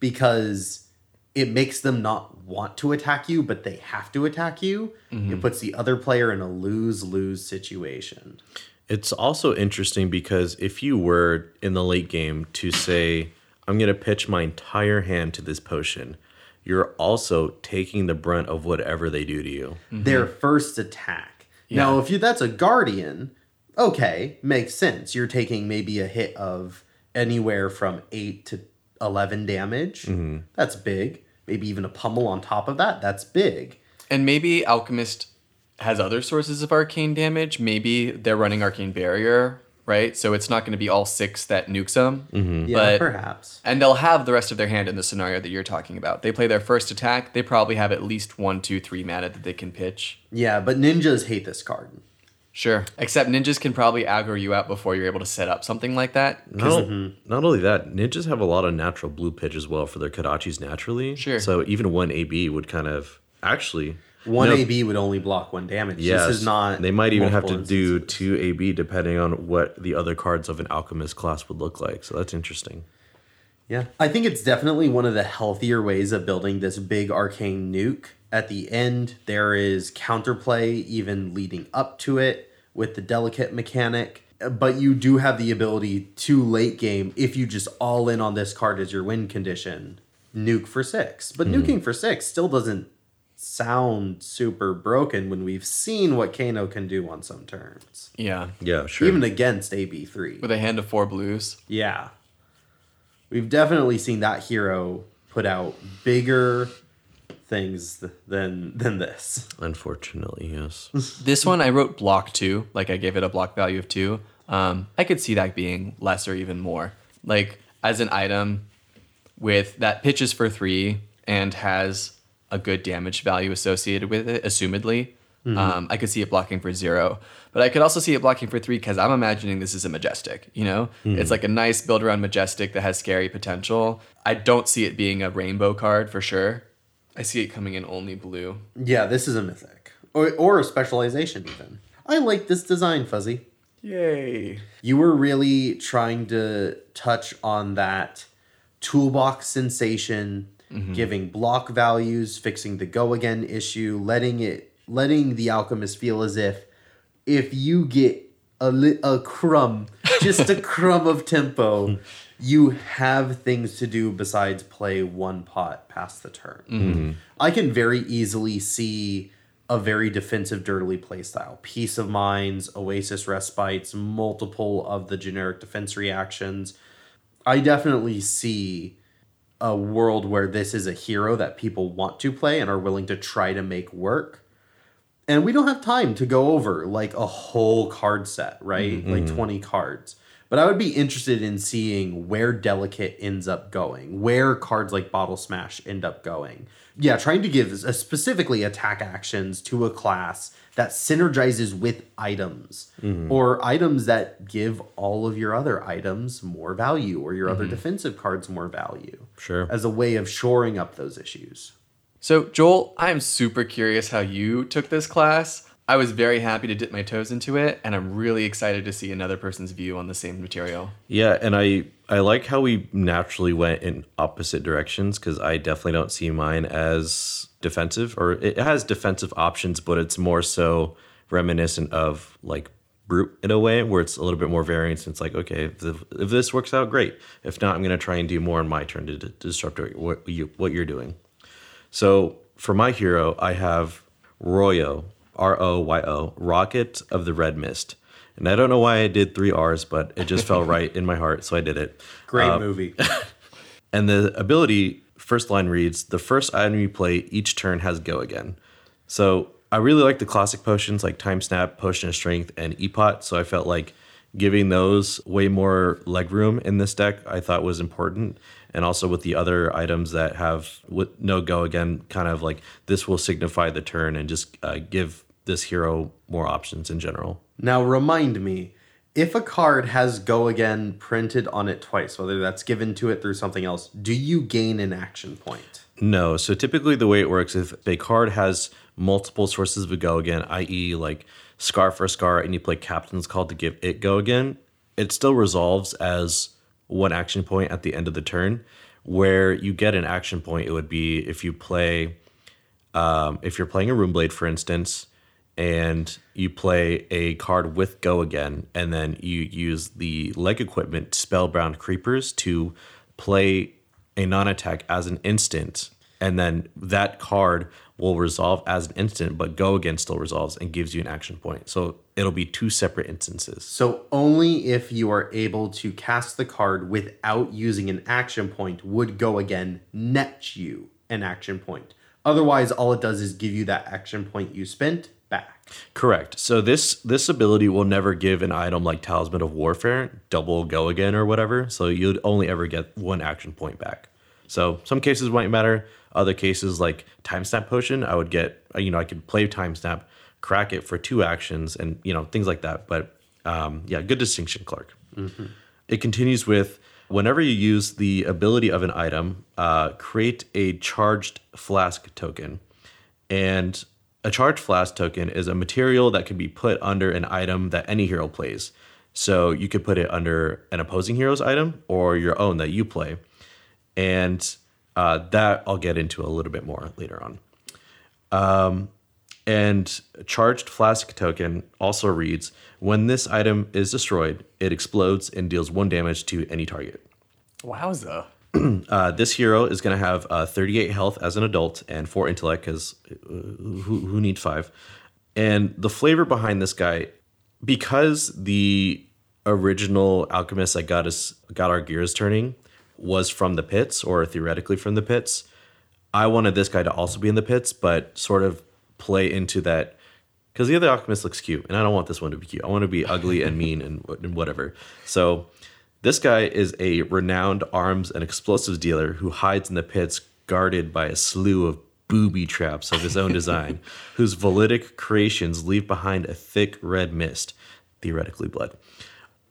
because it makes them not want to attack you, but they have to attack you. Mm-hmm. It puts the other player in a lose lose situation. It's also interesting because if you were in the late game to say, I'm going to pitch my entire hand to this potion, you're also taking the brunt of whatever they do to you. Their first attack. Now, if you that's a guardian, okay, makes sense. You're taking maybe a hit of anywhere from eight to eleven damage. Mm-hmm. That's big. Maybe even a pummel on top of that. That's big. And maybe Alchemist has other sources of arcane damage. Maybe they're running Arcane Barrier, right? So it's not going to be all six that nukes them. Mm-hmm. Yeah, But- perhaps. And they'll have the rest of their hand in the scenario that you're talking about. They play their first attack. They probably have at least one, two, three mana that they can pitch. Yeah, but ninjas hate this card. Sure. Except ninjas can probably aggro you out before you're able to set up something like that. Not, not only that, ninjas have a lot of natural blue pitch as well for their Kodachis naturally. Sure. So even one AB would kind of actually. One No. AB would only block one damage. Yes, This is not. They might even have to do two AB depending on what the other cards of an alchemist class would look like. So that's interesting. Yeah. I think it's definitely one of the healthier ways of building this big arcane nuke. At the end, there is counterplay even leading up to it with the delicate mechanic. But you do have the ability to late game, if you just all in on this card as your win condition, nuke for six. But hmm. nuking for six still doesn't sound super broken when we've seen what Kano can do on some turns. Yeah. Yeah, sure. Even against AB3. With a hand of four blues. Yeah. We've definitely seen that hero put out bigger things th- than than this. Unfortunately, yes. [laughs] This one I wrote block two, like I gave it a block value of two. Um, I could see that being less or even more. Like as an item with that pitches for three and has a good damage value associated with it, assumedly. Um, I could see it blocking for zero, but I could also see it blocking for three because I'm imagining this is a majestic. You know, it's like a nice build around majestic that has scary potential. I don't see it being a rainbow card for sure. I see it coming in only blue. Yeah, this is a mythic. Or, or a specialization, even. I like this design, Fuzzy. Yay! You were really trying to touch on that toolbox sensation, Mm-hmm. giving block values, fixing the go again issue, letting it letting the alchemist feel as if if you get a li- a crumb, [laughs] just a crumb of tempo, you have things to do besides play one pot past the turn. Mm-hmm. I can very easily see a very defensive, dirtily play style. Peace of Minds, Oasis Respites, multiple of the generic defense reactions. I definitely see a world where this is a hero that people want to play and are willing to try to make work. And we don't have time to go over like a whole card set, right? Mm-hmm. Like 20 cards. But I would be interested in seeing where Delicate ends up going, where cards like Bottle Smash end up going. Yeah, trying to give specifically attack actions to a class that synergizes with items mm-hmm. or items that give all of your other items more value or your other mm-hmm. defensive cards more value Sure. as a way of shoring up those issues. So, Joel, I'm super curious how you took this class. I was very happy to dip my toes into it, and I'm really excited to see another person's view on the same material. Yeah, and I I like how we naturally went in opposite directions because I definitely don't see mine as defensive, or it has defensive options, but it's more so reminiscent of like brute in a way where it's a little bit more variance. It's like okay, if, the, if this works out, great. If not, I'm gonna try and do more on my turn to, to disrupt what you what you're doing. So for my hero, I have Royo, R O Y O, Rocket of the Red Mist. And I don't know why I did three R's, but it just fell [laughs] right in my heart, so I did it. Great movie. [laughs] And the ability, first line reads The first item you play each turn has go again. So I really like the classic potions like Time Snap, Potion of Strength, and Epot. So I felt like giving those way more leg room in this deck I thought was important. And also with the other items that have with no go again, kind of like this will signify the turn and just uh, give this hero more options in general. Now remind me, if a card has go again printed on it twice, whether that's given to it through something else, do you gain an action point? No. So typically the way it works if a card has multiple sources of a go again, i.e. like scar for scar, and you play captain's call to give it go again, it still resolves as one action point at the end of the turn. Where you get an action point, it would be if you play um, if you're playing a Runeblade, for instance, and you play a card with Go again, and then you use the leg equipment Spellbound Creepers to play a non attack as an instant, and then that card will resolve as an instant, but Go again still resolves and gives you an action point. So it'll be two separate instances. So only if you are able to cast the card without using an action point would go again net you an action point. Otherwise, all it does is give you that action point you spent back. Correct. So this this ability will never give an item like Talisman of Warfare double go again or whatever. So you'd only ever get one action point back. So some cases might matter. Other cases like Time Snap Potion, I would get you know I could play Time Snap, crack it for two actions, and you know things like that. But um, yeah, good distinction, Clark. It continues with whenever you use the ability of an item, uh, create a charged flask token. And a charged flask token is a material that can be put under an item that any hero plays. So you could put it under an opposing hero's item or your own that you play. And uh, that I'll get into a little bit more later on. Um, and charged flask token also reads when this item is destroyed, it explodes and deals one damage to any target. Wowza. [clears throat] Uh, this hero is going to have uh, 38 health as an adult and 4 intellect because uh, who, who needs 5? And the flavor behind this guy, because the original alchemist that got us got our gears turning was from the pits or theoretically from the pits, I wanted this guy to also be in the pits, but sort of play into that because the other alchemist looks cute, and I don't want this one to be cute. I want to be ugly and mean and, and whatever. So this guy is a renowned arms and explosives dealer who hides in the pits, guarded by a slew of booby traps of his own design, [laughs] whose validic creations leave behind a thick red mist, theoretically blood.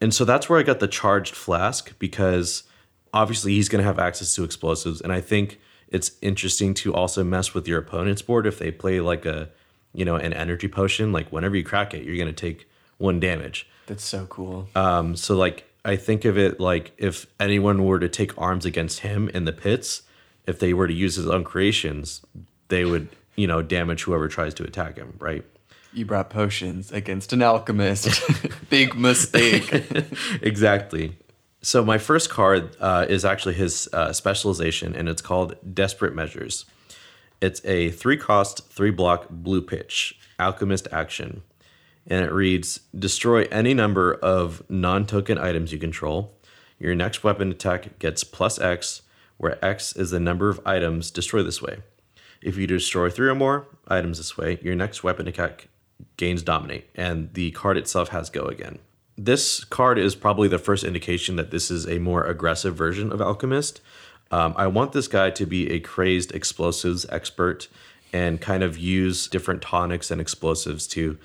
And so that's where I got the charged flask because obviously he's going to have access to explosives, and I think it's interesting to also mess with your opponent's board if they play like a you know an energy potion like whenever you crack it you're going to take one damage That's so cool. um so like i think of it like if anyone were to take arms against him in the pits if they were to use his own creations they would you know damage whoever tries to attack him right you brought potions against an alchemist. [laughs] Big mistake. [laughs] exactly. So my first card uh, is actually his uh, specialization, and it's called Desperate Measures. It's a three cost, three block blue pitch alchemist action, and it reads: Destroy any number of non token items you control. Your next weapon attack gets plus X, where X is the number of items destroyed this way. If you destroy three or more items this way, your next weapon attack gains dominate, and the card itself has go again this card is probably the first indication that this is a more aggressive version of Alchemist. Um, I want this guy to be a crazed explosives expert and kind of use different tonics and explosives to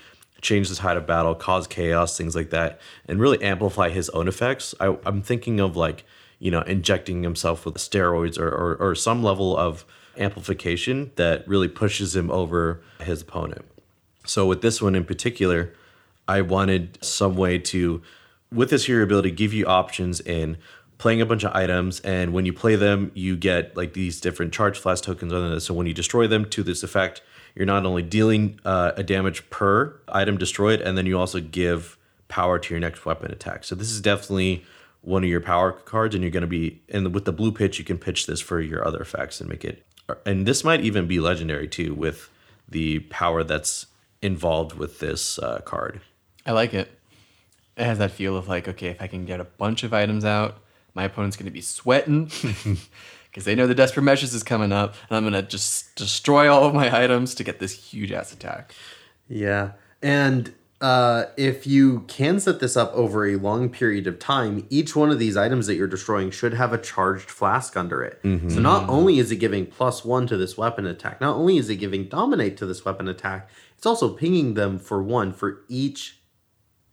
change the tide of battle, cause chaos, things like that, and really amplify his own effects. I, I'm thinking of like, you know, injecting himself with steroids or, or, or some level of amplification that really pushes him over his opponent. So with this one in particular, I wanted some way to, with this hero ability, give you options in playing a bunch of items. And when you play them, you get like these different charge flask tokens on this. So when you destroy them to this effect, you're not only dealing uh, a damage per item destroyed, and then you also give power to your next weapon attack. So this is definitely one of your power cards, and you're going to be and with the blue pitch, you can pitch this for your other effects and make it. And this might even be legendary too, with the power that's involved with this uh, card. I like it. It has that feel of like, okay, if I can get a bunch of items out, my opponent's going to be sweating [laughs] because they know the desperate measures is coming up, and I'm going to just destroy all of my items to get this huge ass attack. Yeah. And uh, if you can set this up over a long period of time, each one of these items that you're destroying should have a charged flask under it. So not only is it giving plus one to this weapon attack, not only is it giving dominate to this weapon attack, it's also pinging them for one for each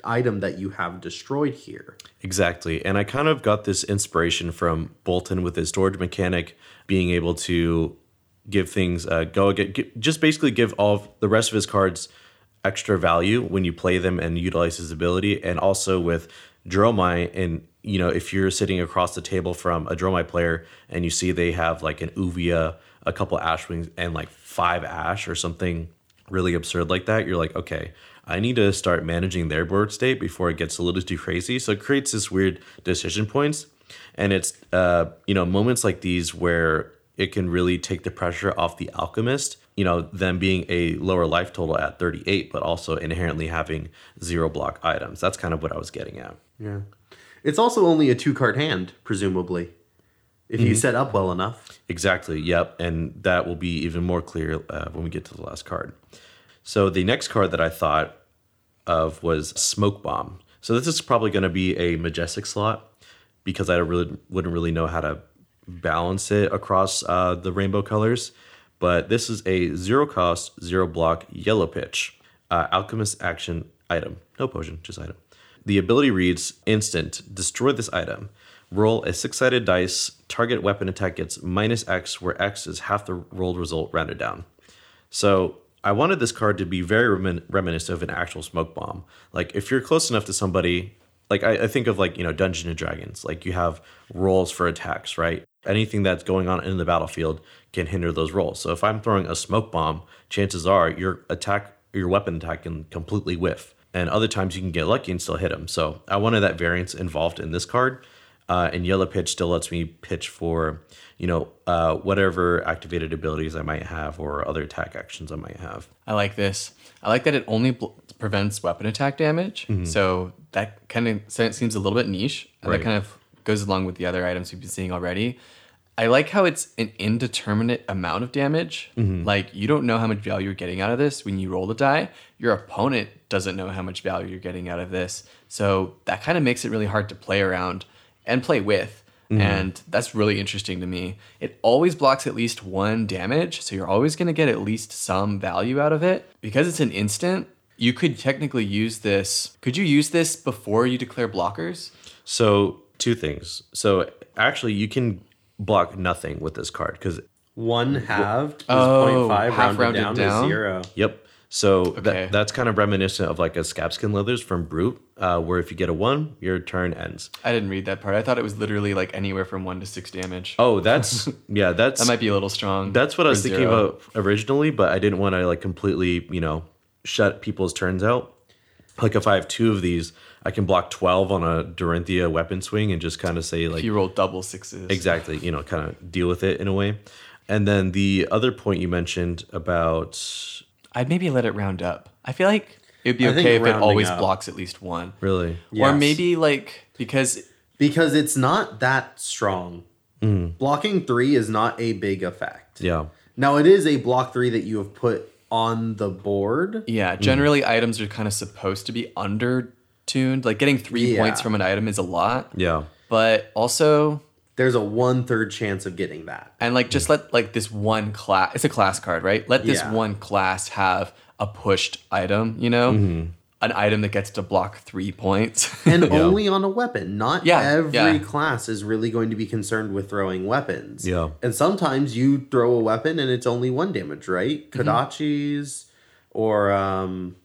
item that you have destroyed here. Exactly. And I kind of got this inspiration from Boltyn with his storage mechanic being able to give things uh, go again, just basically give all the rest of his cards extra value when you play them and utilize his ability. And also with Dromai, and you know, if you're sitting across the table from a Dromai player and you see they have like an Uvia, a couple Ash Wings, and like five Ash or something really absurd like that, you're like, okay, I need to start managing their board state before it gets a little too crazy. So it creates this weird decision points. And it's uh, you know, moments like these where it can really take the pressure off the alchemist, you know, them being a lower life total at 38, but also inherently having zero block items. That's kind of what I was getting at. Yeah. It's also only a two card hand, presumably, if you set up well enough. Exactly. Yep. And that will be even more clear uh, when we get to the last card. So the next card that I thought of was Smoke Bomb. So this is probably going to be a majestic slot because I really wouldn't really know how to balance it across uh, the rainbow colors. But this is a zero cost, zero block yellow pitch uh, alchemist action item. No potion, just item. The ability reads instant, destroy this item. Roll a six sided dice. Target weapon attack gets minus X, where X is half the rolled result rounded down. So I wanted this card to be very remin- reminiscent of an actual smoke bomb. Like if you're close enough to somebody, like I, I think of like you know Dungeons and Dragons. Like you have rolls for attacks, right? Anything that's going on in the battlefield can hinder those rolls. So if I'm throwing a smoke bomb, chances are your attack, your weapon attack can completely whiff. And other times you can get lucky and still hit them. So I wanted that variance involved in this card. Uh, and yellow pitch still lets me pitch for you know uh, whatever activated abilities I might have or other attack actions I might have. I like this. I like that it only bl- prevents weapon attack damage. So that kind of seems a little bit niche. And Right. that kind of goes along with the other items we've been seeing already. I like how it's an indeterminate amount of damage. Like you don't know how much value you're getting out of this when you roll the die. Your opponent doesn't know how much value you're getting out of this. So that kind of makes it really hard to play around and play with. Mm-hmm. And that's really interesting to me. It always blocks at least one damage, so you're always going to get at least some value out of it. Because it's an instant, you could technically use this. Could you use this before you declare blockers? So two things. So actually, you can block nothing with this card because One halved is Oh, 0.5 half rounded, rounded down, down? to zero. Yep. So Okay. that, that's kind of reminiscent of like a Scabskin Leathers from Brute, uh, where if you get a one, your turn ends. I didn't read that part. I thought it was literally like anywhere from one to six damage. Oh, that's [laughs] yeah, that's that might be a little strong. that's what I was thinking zero. about originally, but I didn't want to like completely, you know, shut people's turns out. Like if I have two of these, I can block twelve on a Dorinthia weapon swing and just kind of say like If you roll double sixes. exactly, you know, kind of deal with it in a way. And then the other point you mentioned about I'd maybe let it round up. I feel like it'd be I okay if it always up. blocks at least one. really, Or maybe like because Because it's not that strong. Hmm. Blocking three is not a big effect. yeah, Now it is a block three that you have put on the board. Yeah, hmm. generally items are kind of supposed to be under tuned. Like getting three Yeah. points from an item is a lot, yeah, but also There's a one third chance of getting that. and like just let like this one class. It's a class card, right? Let this Yeah. one class have a pushed item. You know, an item that gets to block three points. [laughs] And only on a weapon. Not Yeah, every yeah. class is really going to be concerned with throwing weapons. Yeah. And sometimes you throw a weapon and it's only one damage, right? Mm-hmm. Kodachis or um,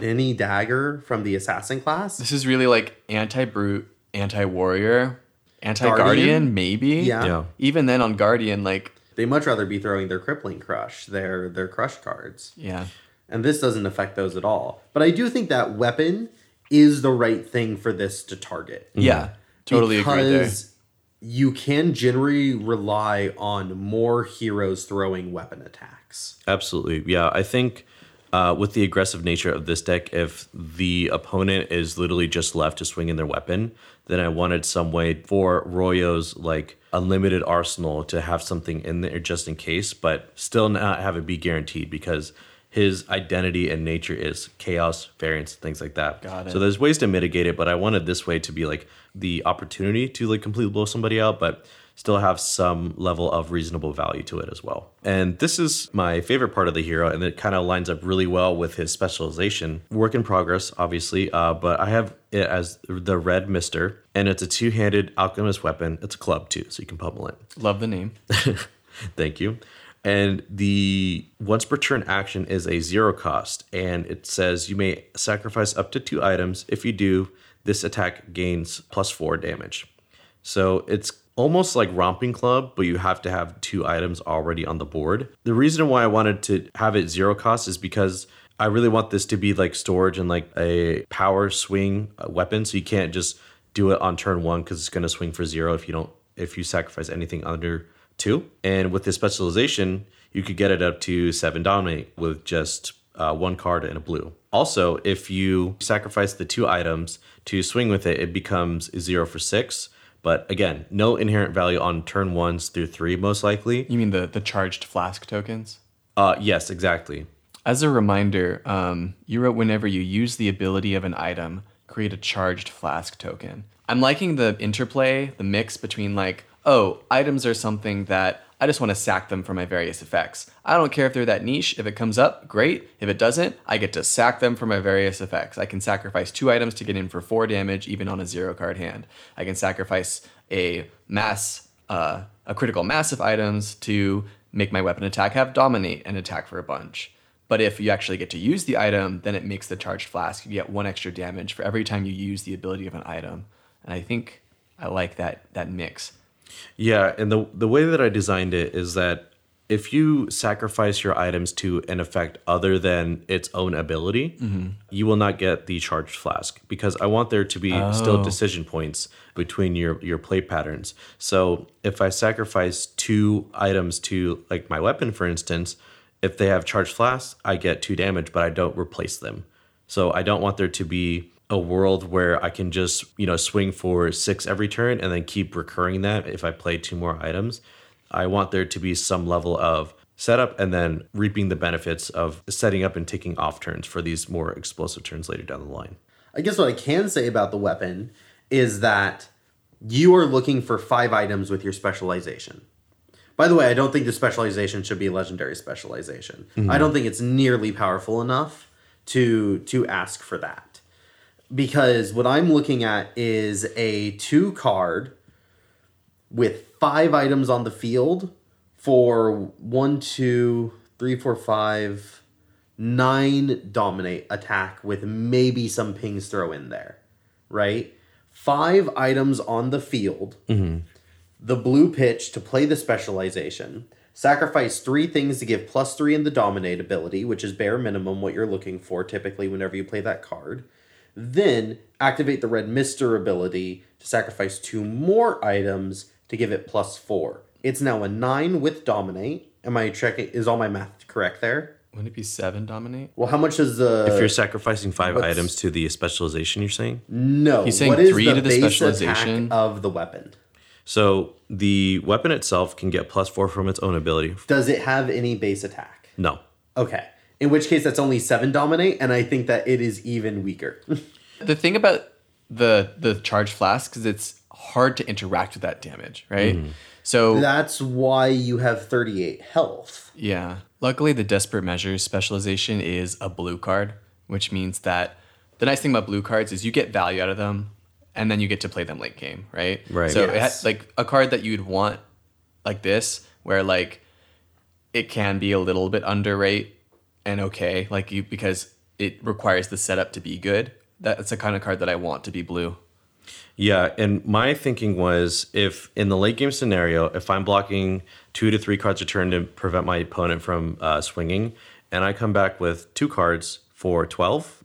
any dagger from the assassin class. this is really like anti brute, anti warrior, anti Guardian? guardian, maybe. Yeah. yeah, Even then on guardian, like They much rather be throwing their crippling crush, their their crush cards. yeah. And this doesn't affect those at all. But I do think that weapon is the right thing for this to target. Yeah, totally agree there. because you can generally rely on more heroes throwing weapon attacks. absolutely, yeah. I think uh, with the aggressive nature of this deck, if the opponent is literally just left to swing in their weapon, then I wanted some way for Royo's like unlimited arsenal to have something in there just in case, but still not have it be guaranteed because his identity and nature is chaos, variance, things like that. Got it. So there's ways to mitigate it, but I wanted this way to be like the opportunity to like completely blow somebody out, but still have some level of reasonable value to it as well. And this is my favorite part of the hero, and it kind of lines up really well with his specialization. Work in progress, obviously, uh, but I have it as the Red Mister, and it's a two-handed alchemist weapon. It's a club too, so you can pummel it. Love the name. [laughs] Thank you. And the once per turn action is a zero cost, and it says you may sacrifice up to two items. If you do, this attack gains plus four damage. So it's almost like Romping Club, but you have to have two items already on the board. The reason why I wanted to have it zero cost is because I really want this to be like storage and like a power swing uh, weapon. So you can't just do it on turn one because it's going to swing for zero if you don't if you sacrifice anything under two. And with this specialization, you could get it up to seven dominate with just uh, one card and a blue. Also, if you sacrifice the two items to swing with it, it becomes zero for six. But again, no inherent value on turn ones through three, most likely. You mean the the charged flask tokens? Uh, yes, exactly. As a reminder, um, you wrote whenever you use the ability of an item, create a charged flask token. I'm liking the interplay, the mix between like, oh, items are something that I just want to sack them for my various effects. I don't care if they're that niche. If it comes up, great. If it doesn't, I get to sack them for my various effects. I can sacrifice two items to get in for four damage, even on a zero card hand. I can sacrifice a mass, uh, a critical mass of items to make my weapon attack have dominate and attack for a bunch. But if you actually get to use the item, then it makes the charged flask. You get one extra damage for every time you use the ability of an item. And I think I like that that mix. Yeah, and the the way that I designed it is that if you sacrifice your items to an effect other than its own ability, mm-hmm. you will not get the charged flask because I want there to be still oh. decision points between your your play patterns. So if I sacrifice two items to like my weapon, for instance, if they have charged flasks, I get two damage, but I don't replace them. So I don't want there to be a world where I can just, you know, swing for six every turn and then keep recurring that if I play two more items. I want there to be some level of setup and then reaping the benefits of setting up and taking off turns for these more explosive turns later down the line. I guess what I can say about the weapon is that you are looking for five items with your specialization. By the way, I don't think the specialization should be a legendary specialization. Mm-hmm. I don't think it's nearly powerful enough to to ask for that. Because what I'm looking at is a two card with five items on the field for one, two, three, four, five, nine dominate attack with maybe some pings throw in there, right? Five items on the field, mm-hmm. the blue pitch to play the specialization, sacrifice three things to give plus three in the dominate ability, which is bare minimum what you're looking for typically whenever you play that card. Then activate the red mister ability to sacrifice two more items to give it plus four. It's now a nine with dominate. Am I checking? Is all my math correct there? Wouldn't it be seven dominate? Well, how much is the? If you're sacrificing five what's- items to the specialization, you're saying? no, He's saying what is three to the base specialization? attack of the weapon? So the weapon itself can get plus four from its own ability. Does it have any base attack? No. Okay. In which case, that's only seven dominate, and I think that it is even weaker. [laughs] The thing about the the charge flask is it's hard to interact with that damage, right? Mm-hmm. So that's why you have 38 health. Yeah. Luckily, the Desperate Measures specialization is a blue card, which means that the nice thing about blue cards is you get value out of them and then you get to play them late game, right? Right. So it Yes. ha- like a card that you'd want like this, where like it can be a little bit underrate and okay, like you because it requires the setup to be good. That's the kind of card that I want to be blue. Yeah, and my thinking was if in the late game scenario, if I'm blocking two to three cards a turn to prevent my opponent from uh, swinging, and I come back with two cards for 12,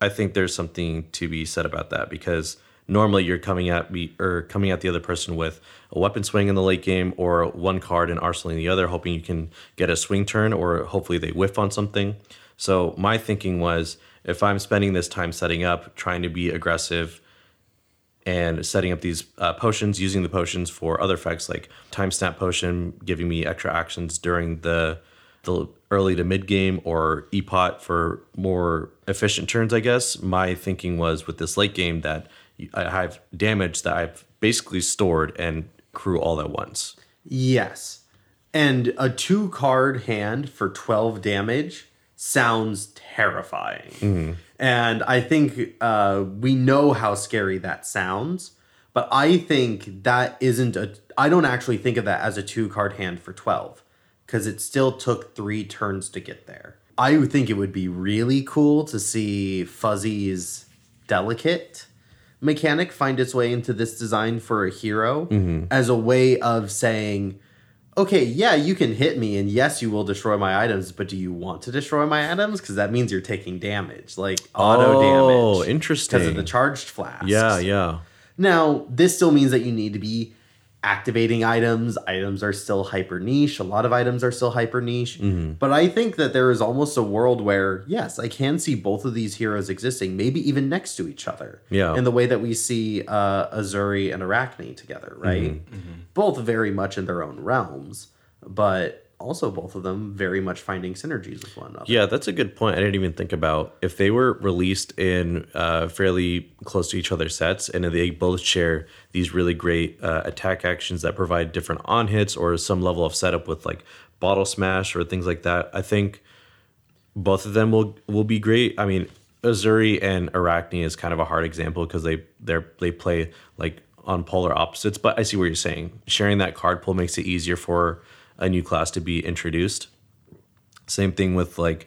I think there's something to be said about that because normally you're coming at me or coming at the other person with a weapon swing in the late game or one card and arsenal in the other, hoping you can get a swing turn or hopefully they whiff on something. So my thinking was if I'm spending this time setting up, trying to be aggressive, and setting up these uh, potions, using the potions for other effects like time snap potion, giving me extra actions during the the early to mid game, or epot for more efficient turns. I guess my thinking was with this late game that I have damage that I've basically stored and crew all at once. Yes. And a two card hand for 12 damage sounds terrifying. And I think uh, we know how scary that sounds. But I think that isn't a. I don't actually think of that as a two card hand for 12 because it still took three turns to get there. I would think it would be really cool to see Fuzzy's delicate mechanic find its way into this design for a hero mm-hmm. as a way of saying, okay, yeah, you can hit me, and yes, you will destroy my items, but do you want to destroy my items? Because that means you're taking damage, like auto Oh, damage. Oh, interesting. Because of the charged flasks. Yeah, yeah. Now, this still means that you need to be activating items. Items are still hyper niche. A lot of items are still hyper niche. Mm-hmm. But I think that there is almost a world where, yes, I can see both of these heroes existing, maybe even next to each other. Yeah. In the way that we see uh, Azalea and Arakni together, right? Mm-hmm. Mm-hmm. Both very much in their own realms, but also both of them very much finding synergies with one another. Yeah, that's a good point. I didn't even think about if they were released in uh, fairly close to each other sets, and they both share these really great uh, attack actions that provide different on hits or some level of setup with like bottle smash or things like that. I think both of them will will be great. I mean, Azalea and Arakni is kind of a hard example because they they they play like on polar opposites. But I see what you're saying. Sharing that card pool makes it easier for a new class to be introduced. Same thing with like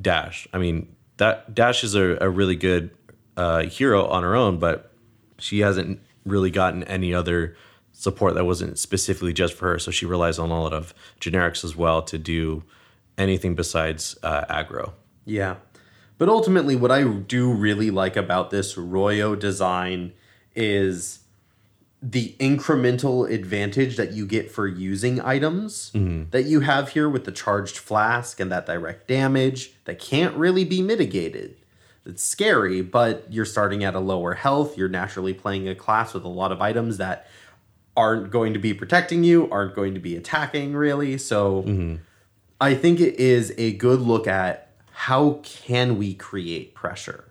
Dash. I mean, that Dash is a, a really good uh, hero on her own, but she hasn't really gotten any other support that wasn't specifically just for her. So she relies on a lot of generics as well to do anything besides uh, aggro. Yeah. But ultimately, what I do really like about this Royo design is the incremental advantage that you get for using items mm-hmm. that you have here with the charged flask and that direct damage that can't really be mitigated. It's scary, but you're starting at a lower health. You're naturally playing a class with a lot of items that aren't going to be protecting you, aren't going to be attacking really. So mm-hmm. I think it is a good look at how can we create pressure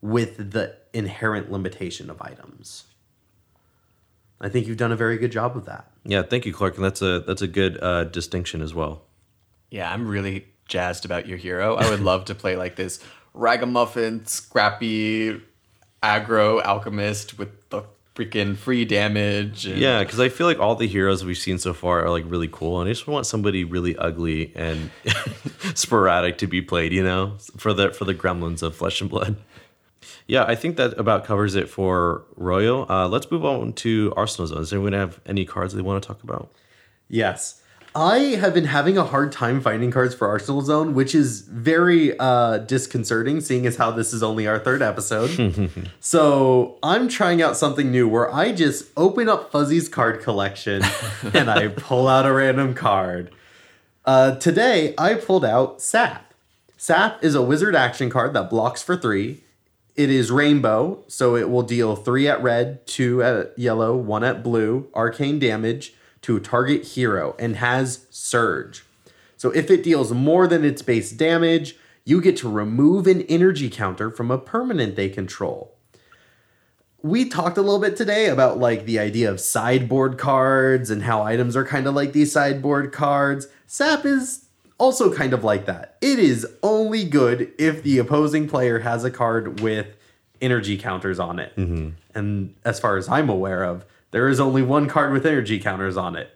with the inherent limitation of items. I think you've done a very good job of that. Yeah, thank you, Clark, and that's a that's a good uh, distinction as well. Yeah, I'm really jazzed about your hero. I would love to play like this ragamuffin, scrappy, aggro alchemist with the freaking free damage. And Yeah, because I feel like all the heroes we've seen so far are like really cool, and I just want somebody really ugly and [laughs] sporadic to be played. You know, for the for the gremlins of Flesh and Blood. Yeah, I think that about covers it for Royo. Uh, let's move on to Arsenal Zone. Does anyone have any cards they want to talk about? Yes. I have been having a hard time finding cards for Arsenal Zone, which is very uh, disconcerting, seeing as how this is only our third episode. [laughs] so I'm trying out something new where I just open up Fuzzy's card collection [laughs] and I pull out a random card. Uh, today I pulled out Sap. Sap is a wizard action card that blocks for three. It is rainbow, so it will deal three at red, two at yellow, one at blue, arcane damage to a target hero, and has surge. So if it deals more than its base damage, you get to remove an energy counter from a permanent they control. We talked a little bit today about like the idea of sideboard cards and how items are kind of like these sideboard cards. Sap is also kind of like that. It is only good if the opposing player has a card with energy counters on it. Mm-hmm. And as far as I'm aware of, there is only one card with energy counters on it.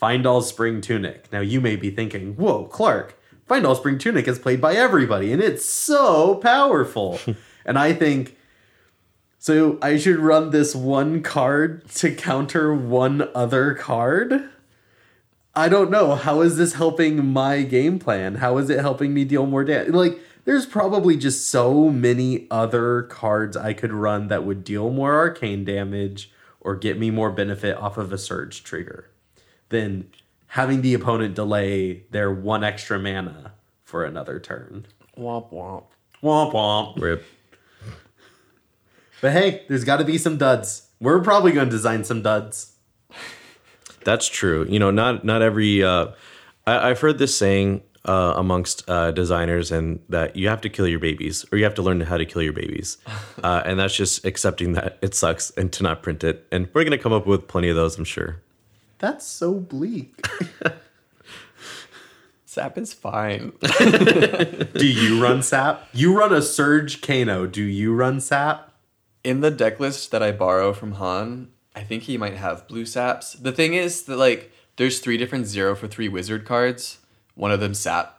Fyendal's Spring Tunic. Now you may be thinking, whoa, Clark, Findall Spring Tunic is played by everybody and it's so powerful. [laughs] and I think so I should run this one card to counter one other card? I don't know. How is this helping my game plan? How is it helping me deal more damage? Like, there's probably just so many other cards I could run that would deal more arcane damage or get me more benefit off of a surge trigger than having the opponent delay their one extra mana for another turn. Womp womp. Womp womp. Rip. But hey, there's got to be some duds. We're probably going to design some duds. That's true. You know, not not every. Uh, I, I've heard this saying uh, amongst uh, designers, and that you have to kill your babies, or you have to learn how to kill your babies, [laughs] uh, and that's just accepting that it sucks and to not print it. And we're gonna come up with plenty of those, I'm sure. That's so bleak. [laughs] Sap is fine. [laughs] Do you run SAP? You run a Surge Kano. Do you run SAP? In the deck list that I borrow from Han, I think he might have blue saps. The thing is that like there's three different zero for three wizard cards. One of them sap.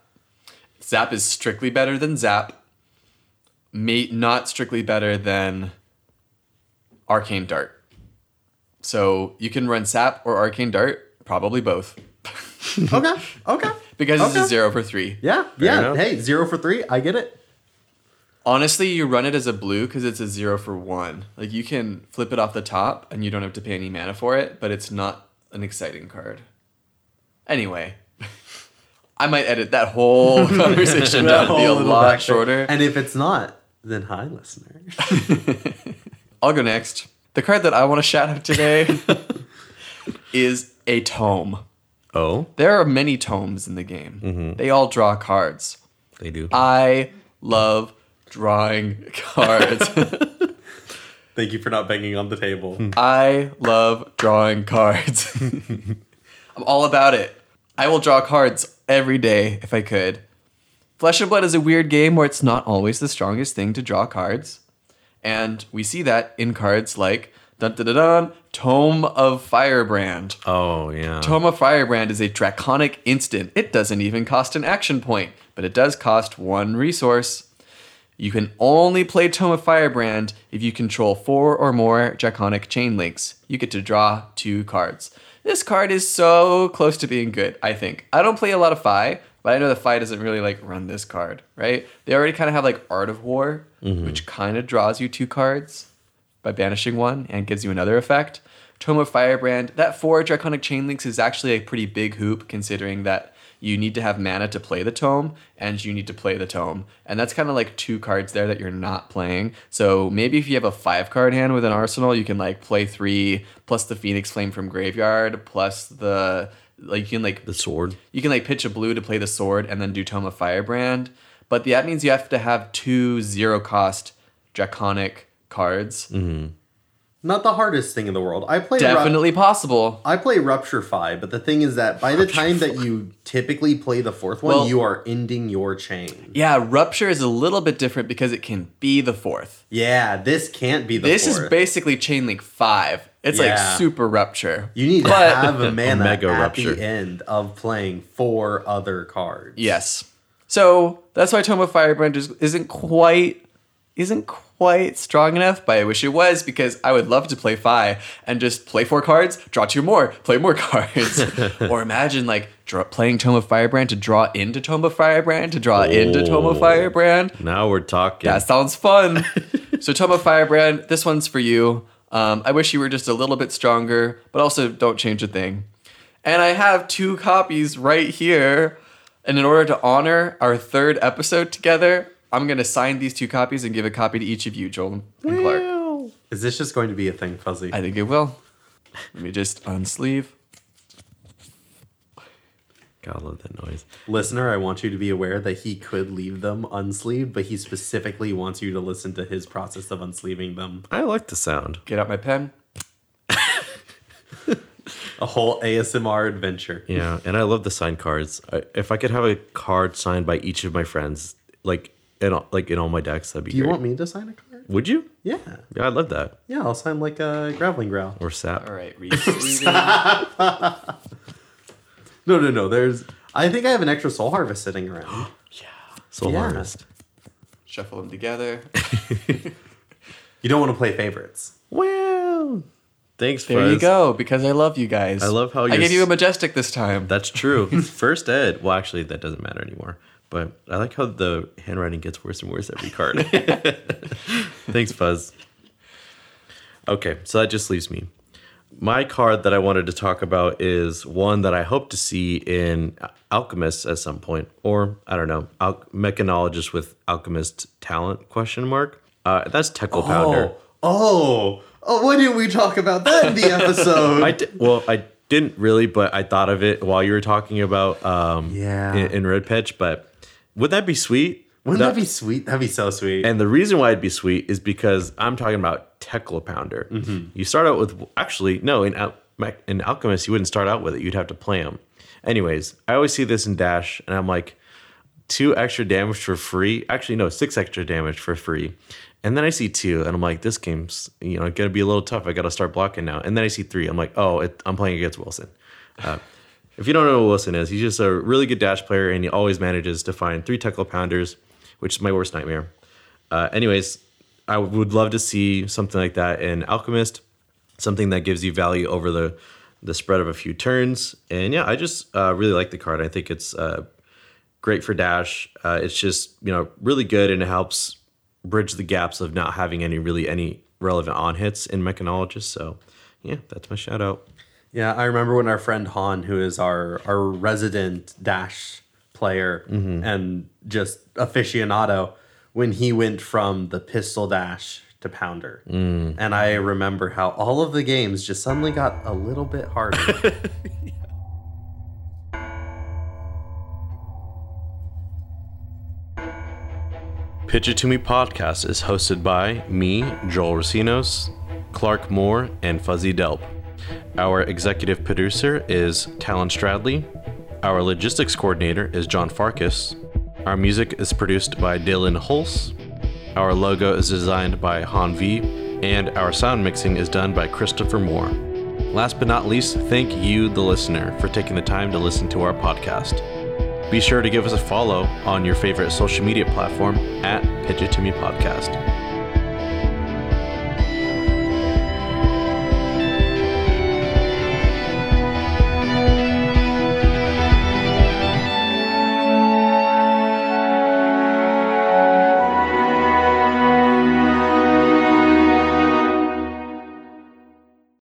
Zap is strictly better than Zap. May not strictly better than Arcane Dart. So you can run Sap or Arcane Dart, probably both. Okay. Okay. [laughs] Because it's a zero for three. Yeah. Yeah. enough. Hey, zero for three. I get it. Honestly, you run it as a blue because it's a zero for one. Like you can flip it off the top and you don't have to pay any mana for it, but it's not an exciting card. Anyway, [laughs] I might edit that whole [laughs] conversation down to be a lot shorter. And if it's not, then hi, listener. [laughs] I'll go next. The card that I want to shout out today is a tome. Oh, There are many tomes in the game. Mm-hmm. They all draw cards. they do. I love drawing [laughs] cards. [laughs] Thank you for not banging on the table. I love drawing cards. [laughs] I'm all about it. I will draw cards every day if I could. Flesh and Blood is a weird game where it's not always the strongest thing to draw cards. And we see that in cards like dun dun dun, dun Tome of Firebrand. oh yeah. Tome of Firebrand is a draconic instant. It doesn't even cost an action point. but it does cost one resource. You can only play Tome of Firebrand if you control four or more Draconic chain links. You get to draw two cards. This card is so close to being good, I think. I don't play a lot of Fai, but I know the Fai doesn't really like run this card, right? They already kind of have like Art of War, mm-hmm. which kind of draws you two cards by banishing one and gives you another effect. Tome of Firebrand, that four Draconic Chain Links is actually a pretty big hoop considering that you need to have mana to play the tome and you need to play the tome. And that's kind of like two cards there that you're not playing. So maybe if you have a five card hand with an arsenal, you can like play three plus the Phoenix Flame from Graveyard plus the like you can like The sword. you can like pitch a blue to play the sword and then do Tome of Firebrand. But that means you have to have two zero cost draconic cards. Mm-hmm. Not the hardest thing in the world. I play Ru- Definitely possible. I play Rupture Fai, but the thing is that by the time that you typically play the fourth one, Well- you are ending your chain. Yeah, Rupture is a little bit different because it can be the fourth. Yeah, this can't be the This fourth. is basically Chain Link 5. It's Yeah. like super Rupture. you need to have a [laughs] mana Mega at Rupture. the end of playing four other cards. Yes. So that's why Tome of Firebrand is, isn't quite isn't quite strong enough, but I wish it was because I would love to play Fai and just play four cards, draw two more, play more [laughs] cards. [laughs] or imagine like draw, playing Tome of Firebrand to draw into Tome of Firebrand to draw into Tome of Oh. Firebrand. Now we're talking. That sounds fun. [laughs] so Tome of Firebrand, this one's for you. Um, I wish you were just a little bit stronger, but also don't change a thing. And I have two copies right here. And in order to honor our third episode together, I'm gonna sign these two copies and give a copy to each of you, Joel and Clark. Is this just going to be a thing, Fuzzy? I think it will. Let me just unsleeve. God, I love that noise. Listener, I want you to be aware that he could leave them unsleeved, but he specifically wants you to listen to his process of unsleeving them. I like the sound. Get out my pen. [laughs] A whole ASMR adventure. Yeah, and I love the signed cards. I, if I could have a card signed by each of my friends, like in all, like in all my decks, that'd be Do you great. want me to sign a card? Would you? Yeah. Yeah, I'd love that. Yeah, I'll sign like a graveling growl. Or sap. All right, resleeving. [laughs] No, no, no. There's. I think I have an extra soul harvest sitting around. [gasps] Yeah. Soul Yeah. Harvest. Shuffle them together. [laughs] [laughs] You don't want to play favorites. Well, thanks, There you go, because I love you guys. I love how I you're gave you a majestic this time. That's true. First ed. Well, actually, that doesn't matter anymore. But I like how the handwriting gets worse and worse every card. [laughs] [laughs] Thanks, Fuzz. Okay, so that just leaves me. My card that I wanted to talk about is one that I hope to see in Alchemist at some point, or I don't know, Al- mechanologist with alchemist talent? Question mark. Uh, that's Teklo Pounder. Oh, oh, oh! Why didn't we talk about that in the [laughs] episode? I di- well, I didn't really, but I thought of it while you were talking about um, Yeah. in, in Red Pitch. But would that be sweet? Wouldn't that, be sweet? That'd be so sweet. And the reason why it'd be sweet is because I'm talking about Teklo Pounder. You start out with actually no in Al- in Alchemist you wouldn't start out with it. You'd have to play them. Anyways, I always see this in Dash, and I'm like, two extra damage for free. Actually, no, six extra damage for free. And then I see two, and I'm like, this game's you know gonna be a little tough. I gotta start blocking now. And then I see three. I'm like, oh, it, I'm playing against Wilson. Uh, if you don't know who Wilson is, he's just a really good dash player, and he always manages to find three Teklo Pounders, which is my worst nightmare. Uh, anyways, I would love to see something like that in Alchemist, something that gives you value over the the spread of a few turns. And yeah, I just uh, really like the card. I think it's uh, great for dash. Uh, it's just you know really good, and it helps bridge the gaps of not having any really any relevant on hits in Mechanologist. So yeah, that's my shout out. Yeah, I remember when our friend Han, who is our our resident dash player mm-hmm. and just aficionado, when he went from the pistol dash to pounder, mm. and I remember how all of the games just suddenly got a little bit harder. [laughs] Pitch It To Me podcast is hosted by me, Joel Recinos, Clark Moore, and Fuzzy Delp. Our executive producer is Talon Stradley. Our logistics coordinator is John Farkas. Our music is produced by Dillon Hulse. Our logo is designed by Han Vi. And our sound mixing is done by Christopher Moore. Last but not least, thank you, the listener, for taking the time to listen to our podcast. Be sure to give us a follow on your favorite social media platform at Pitch It To Me Podcast.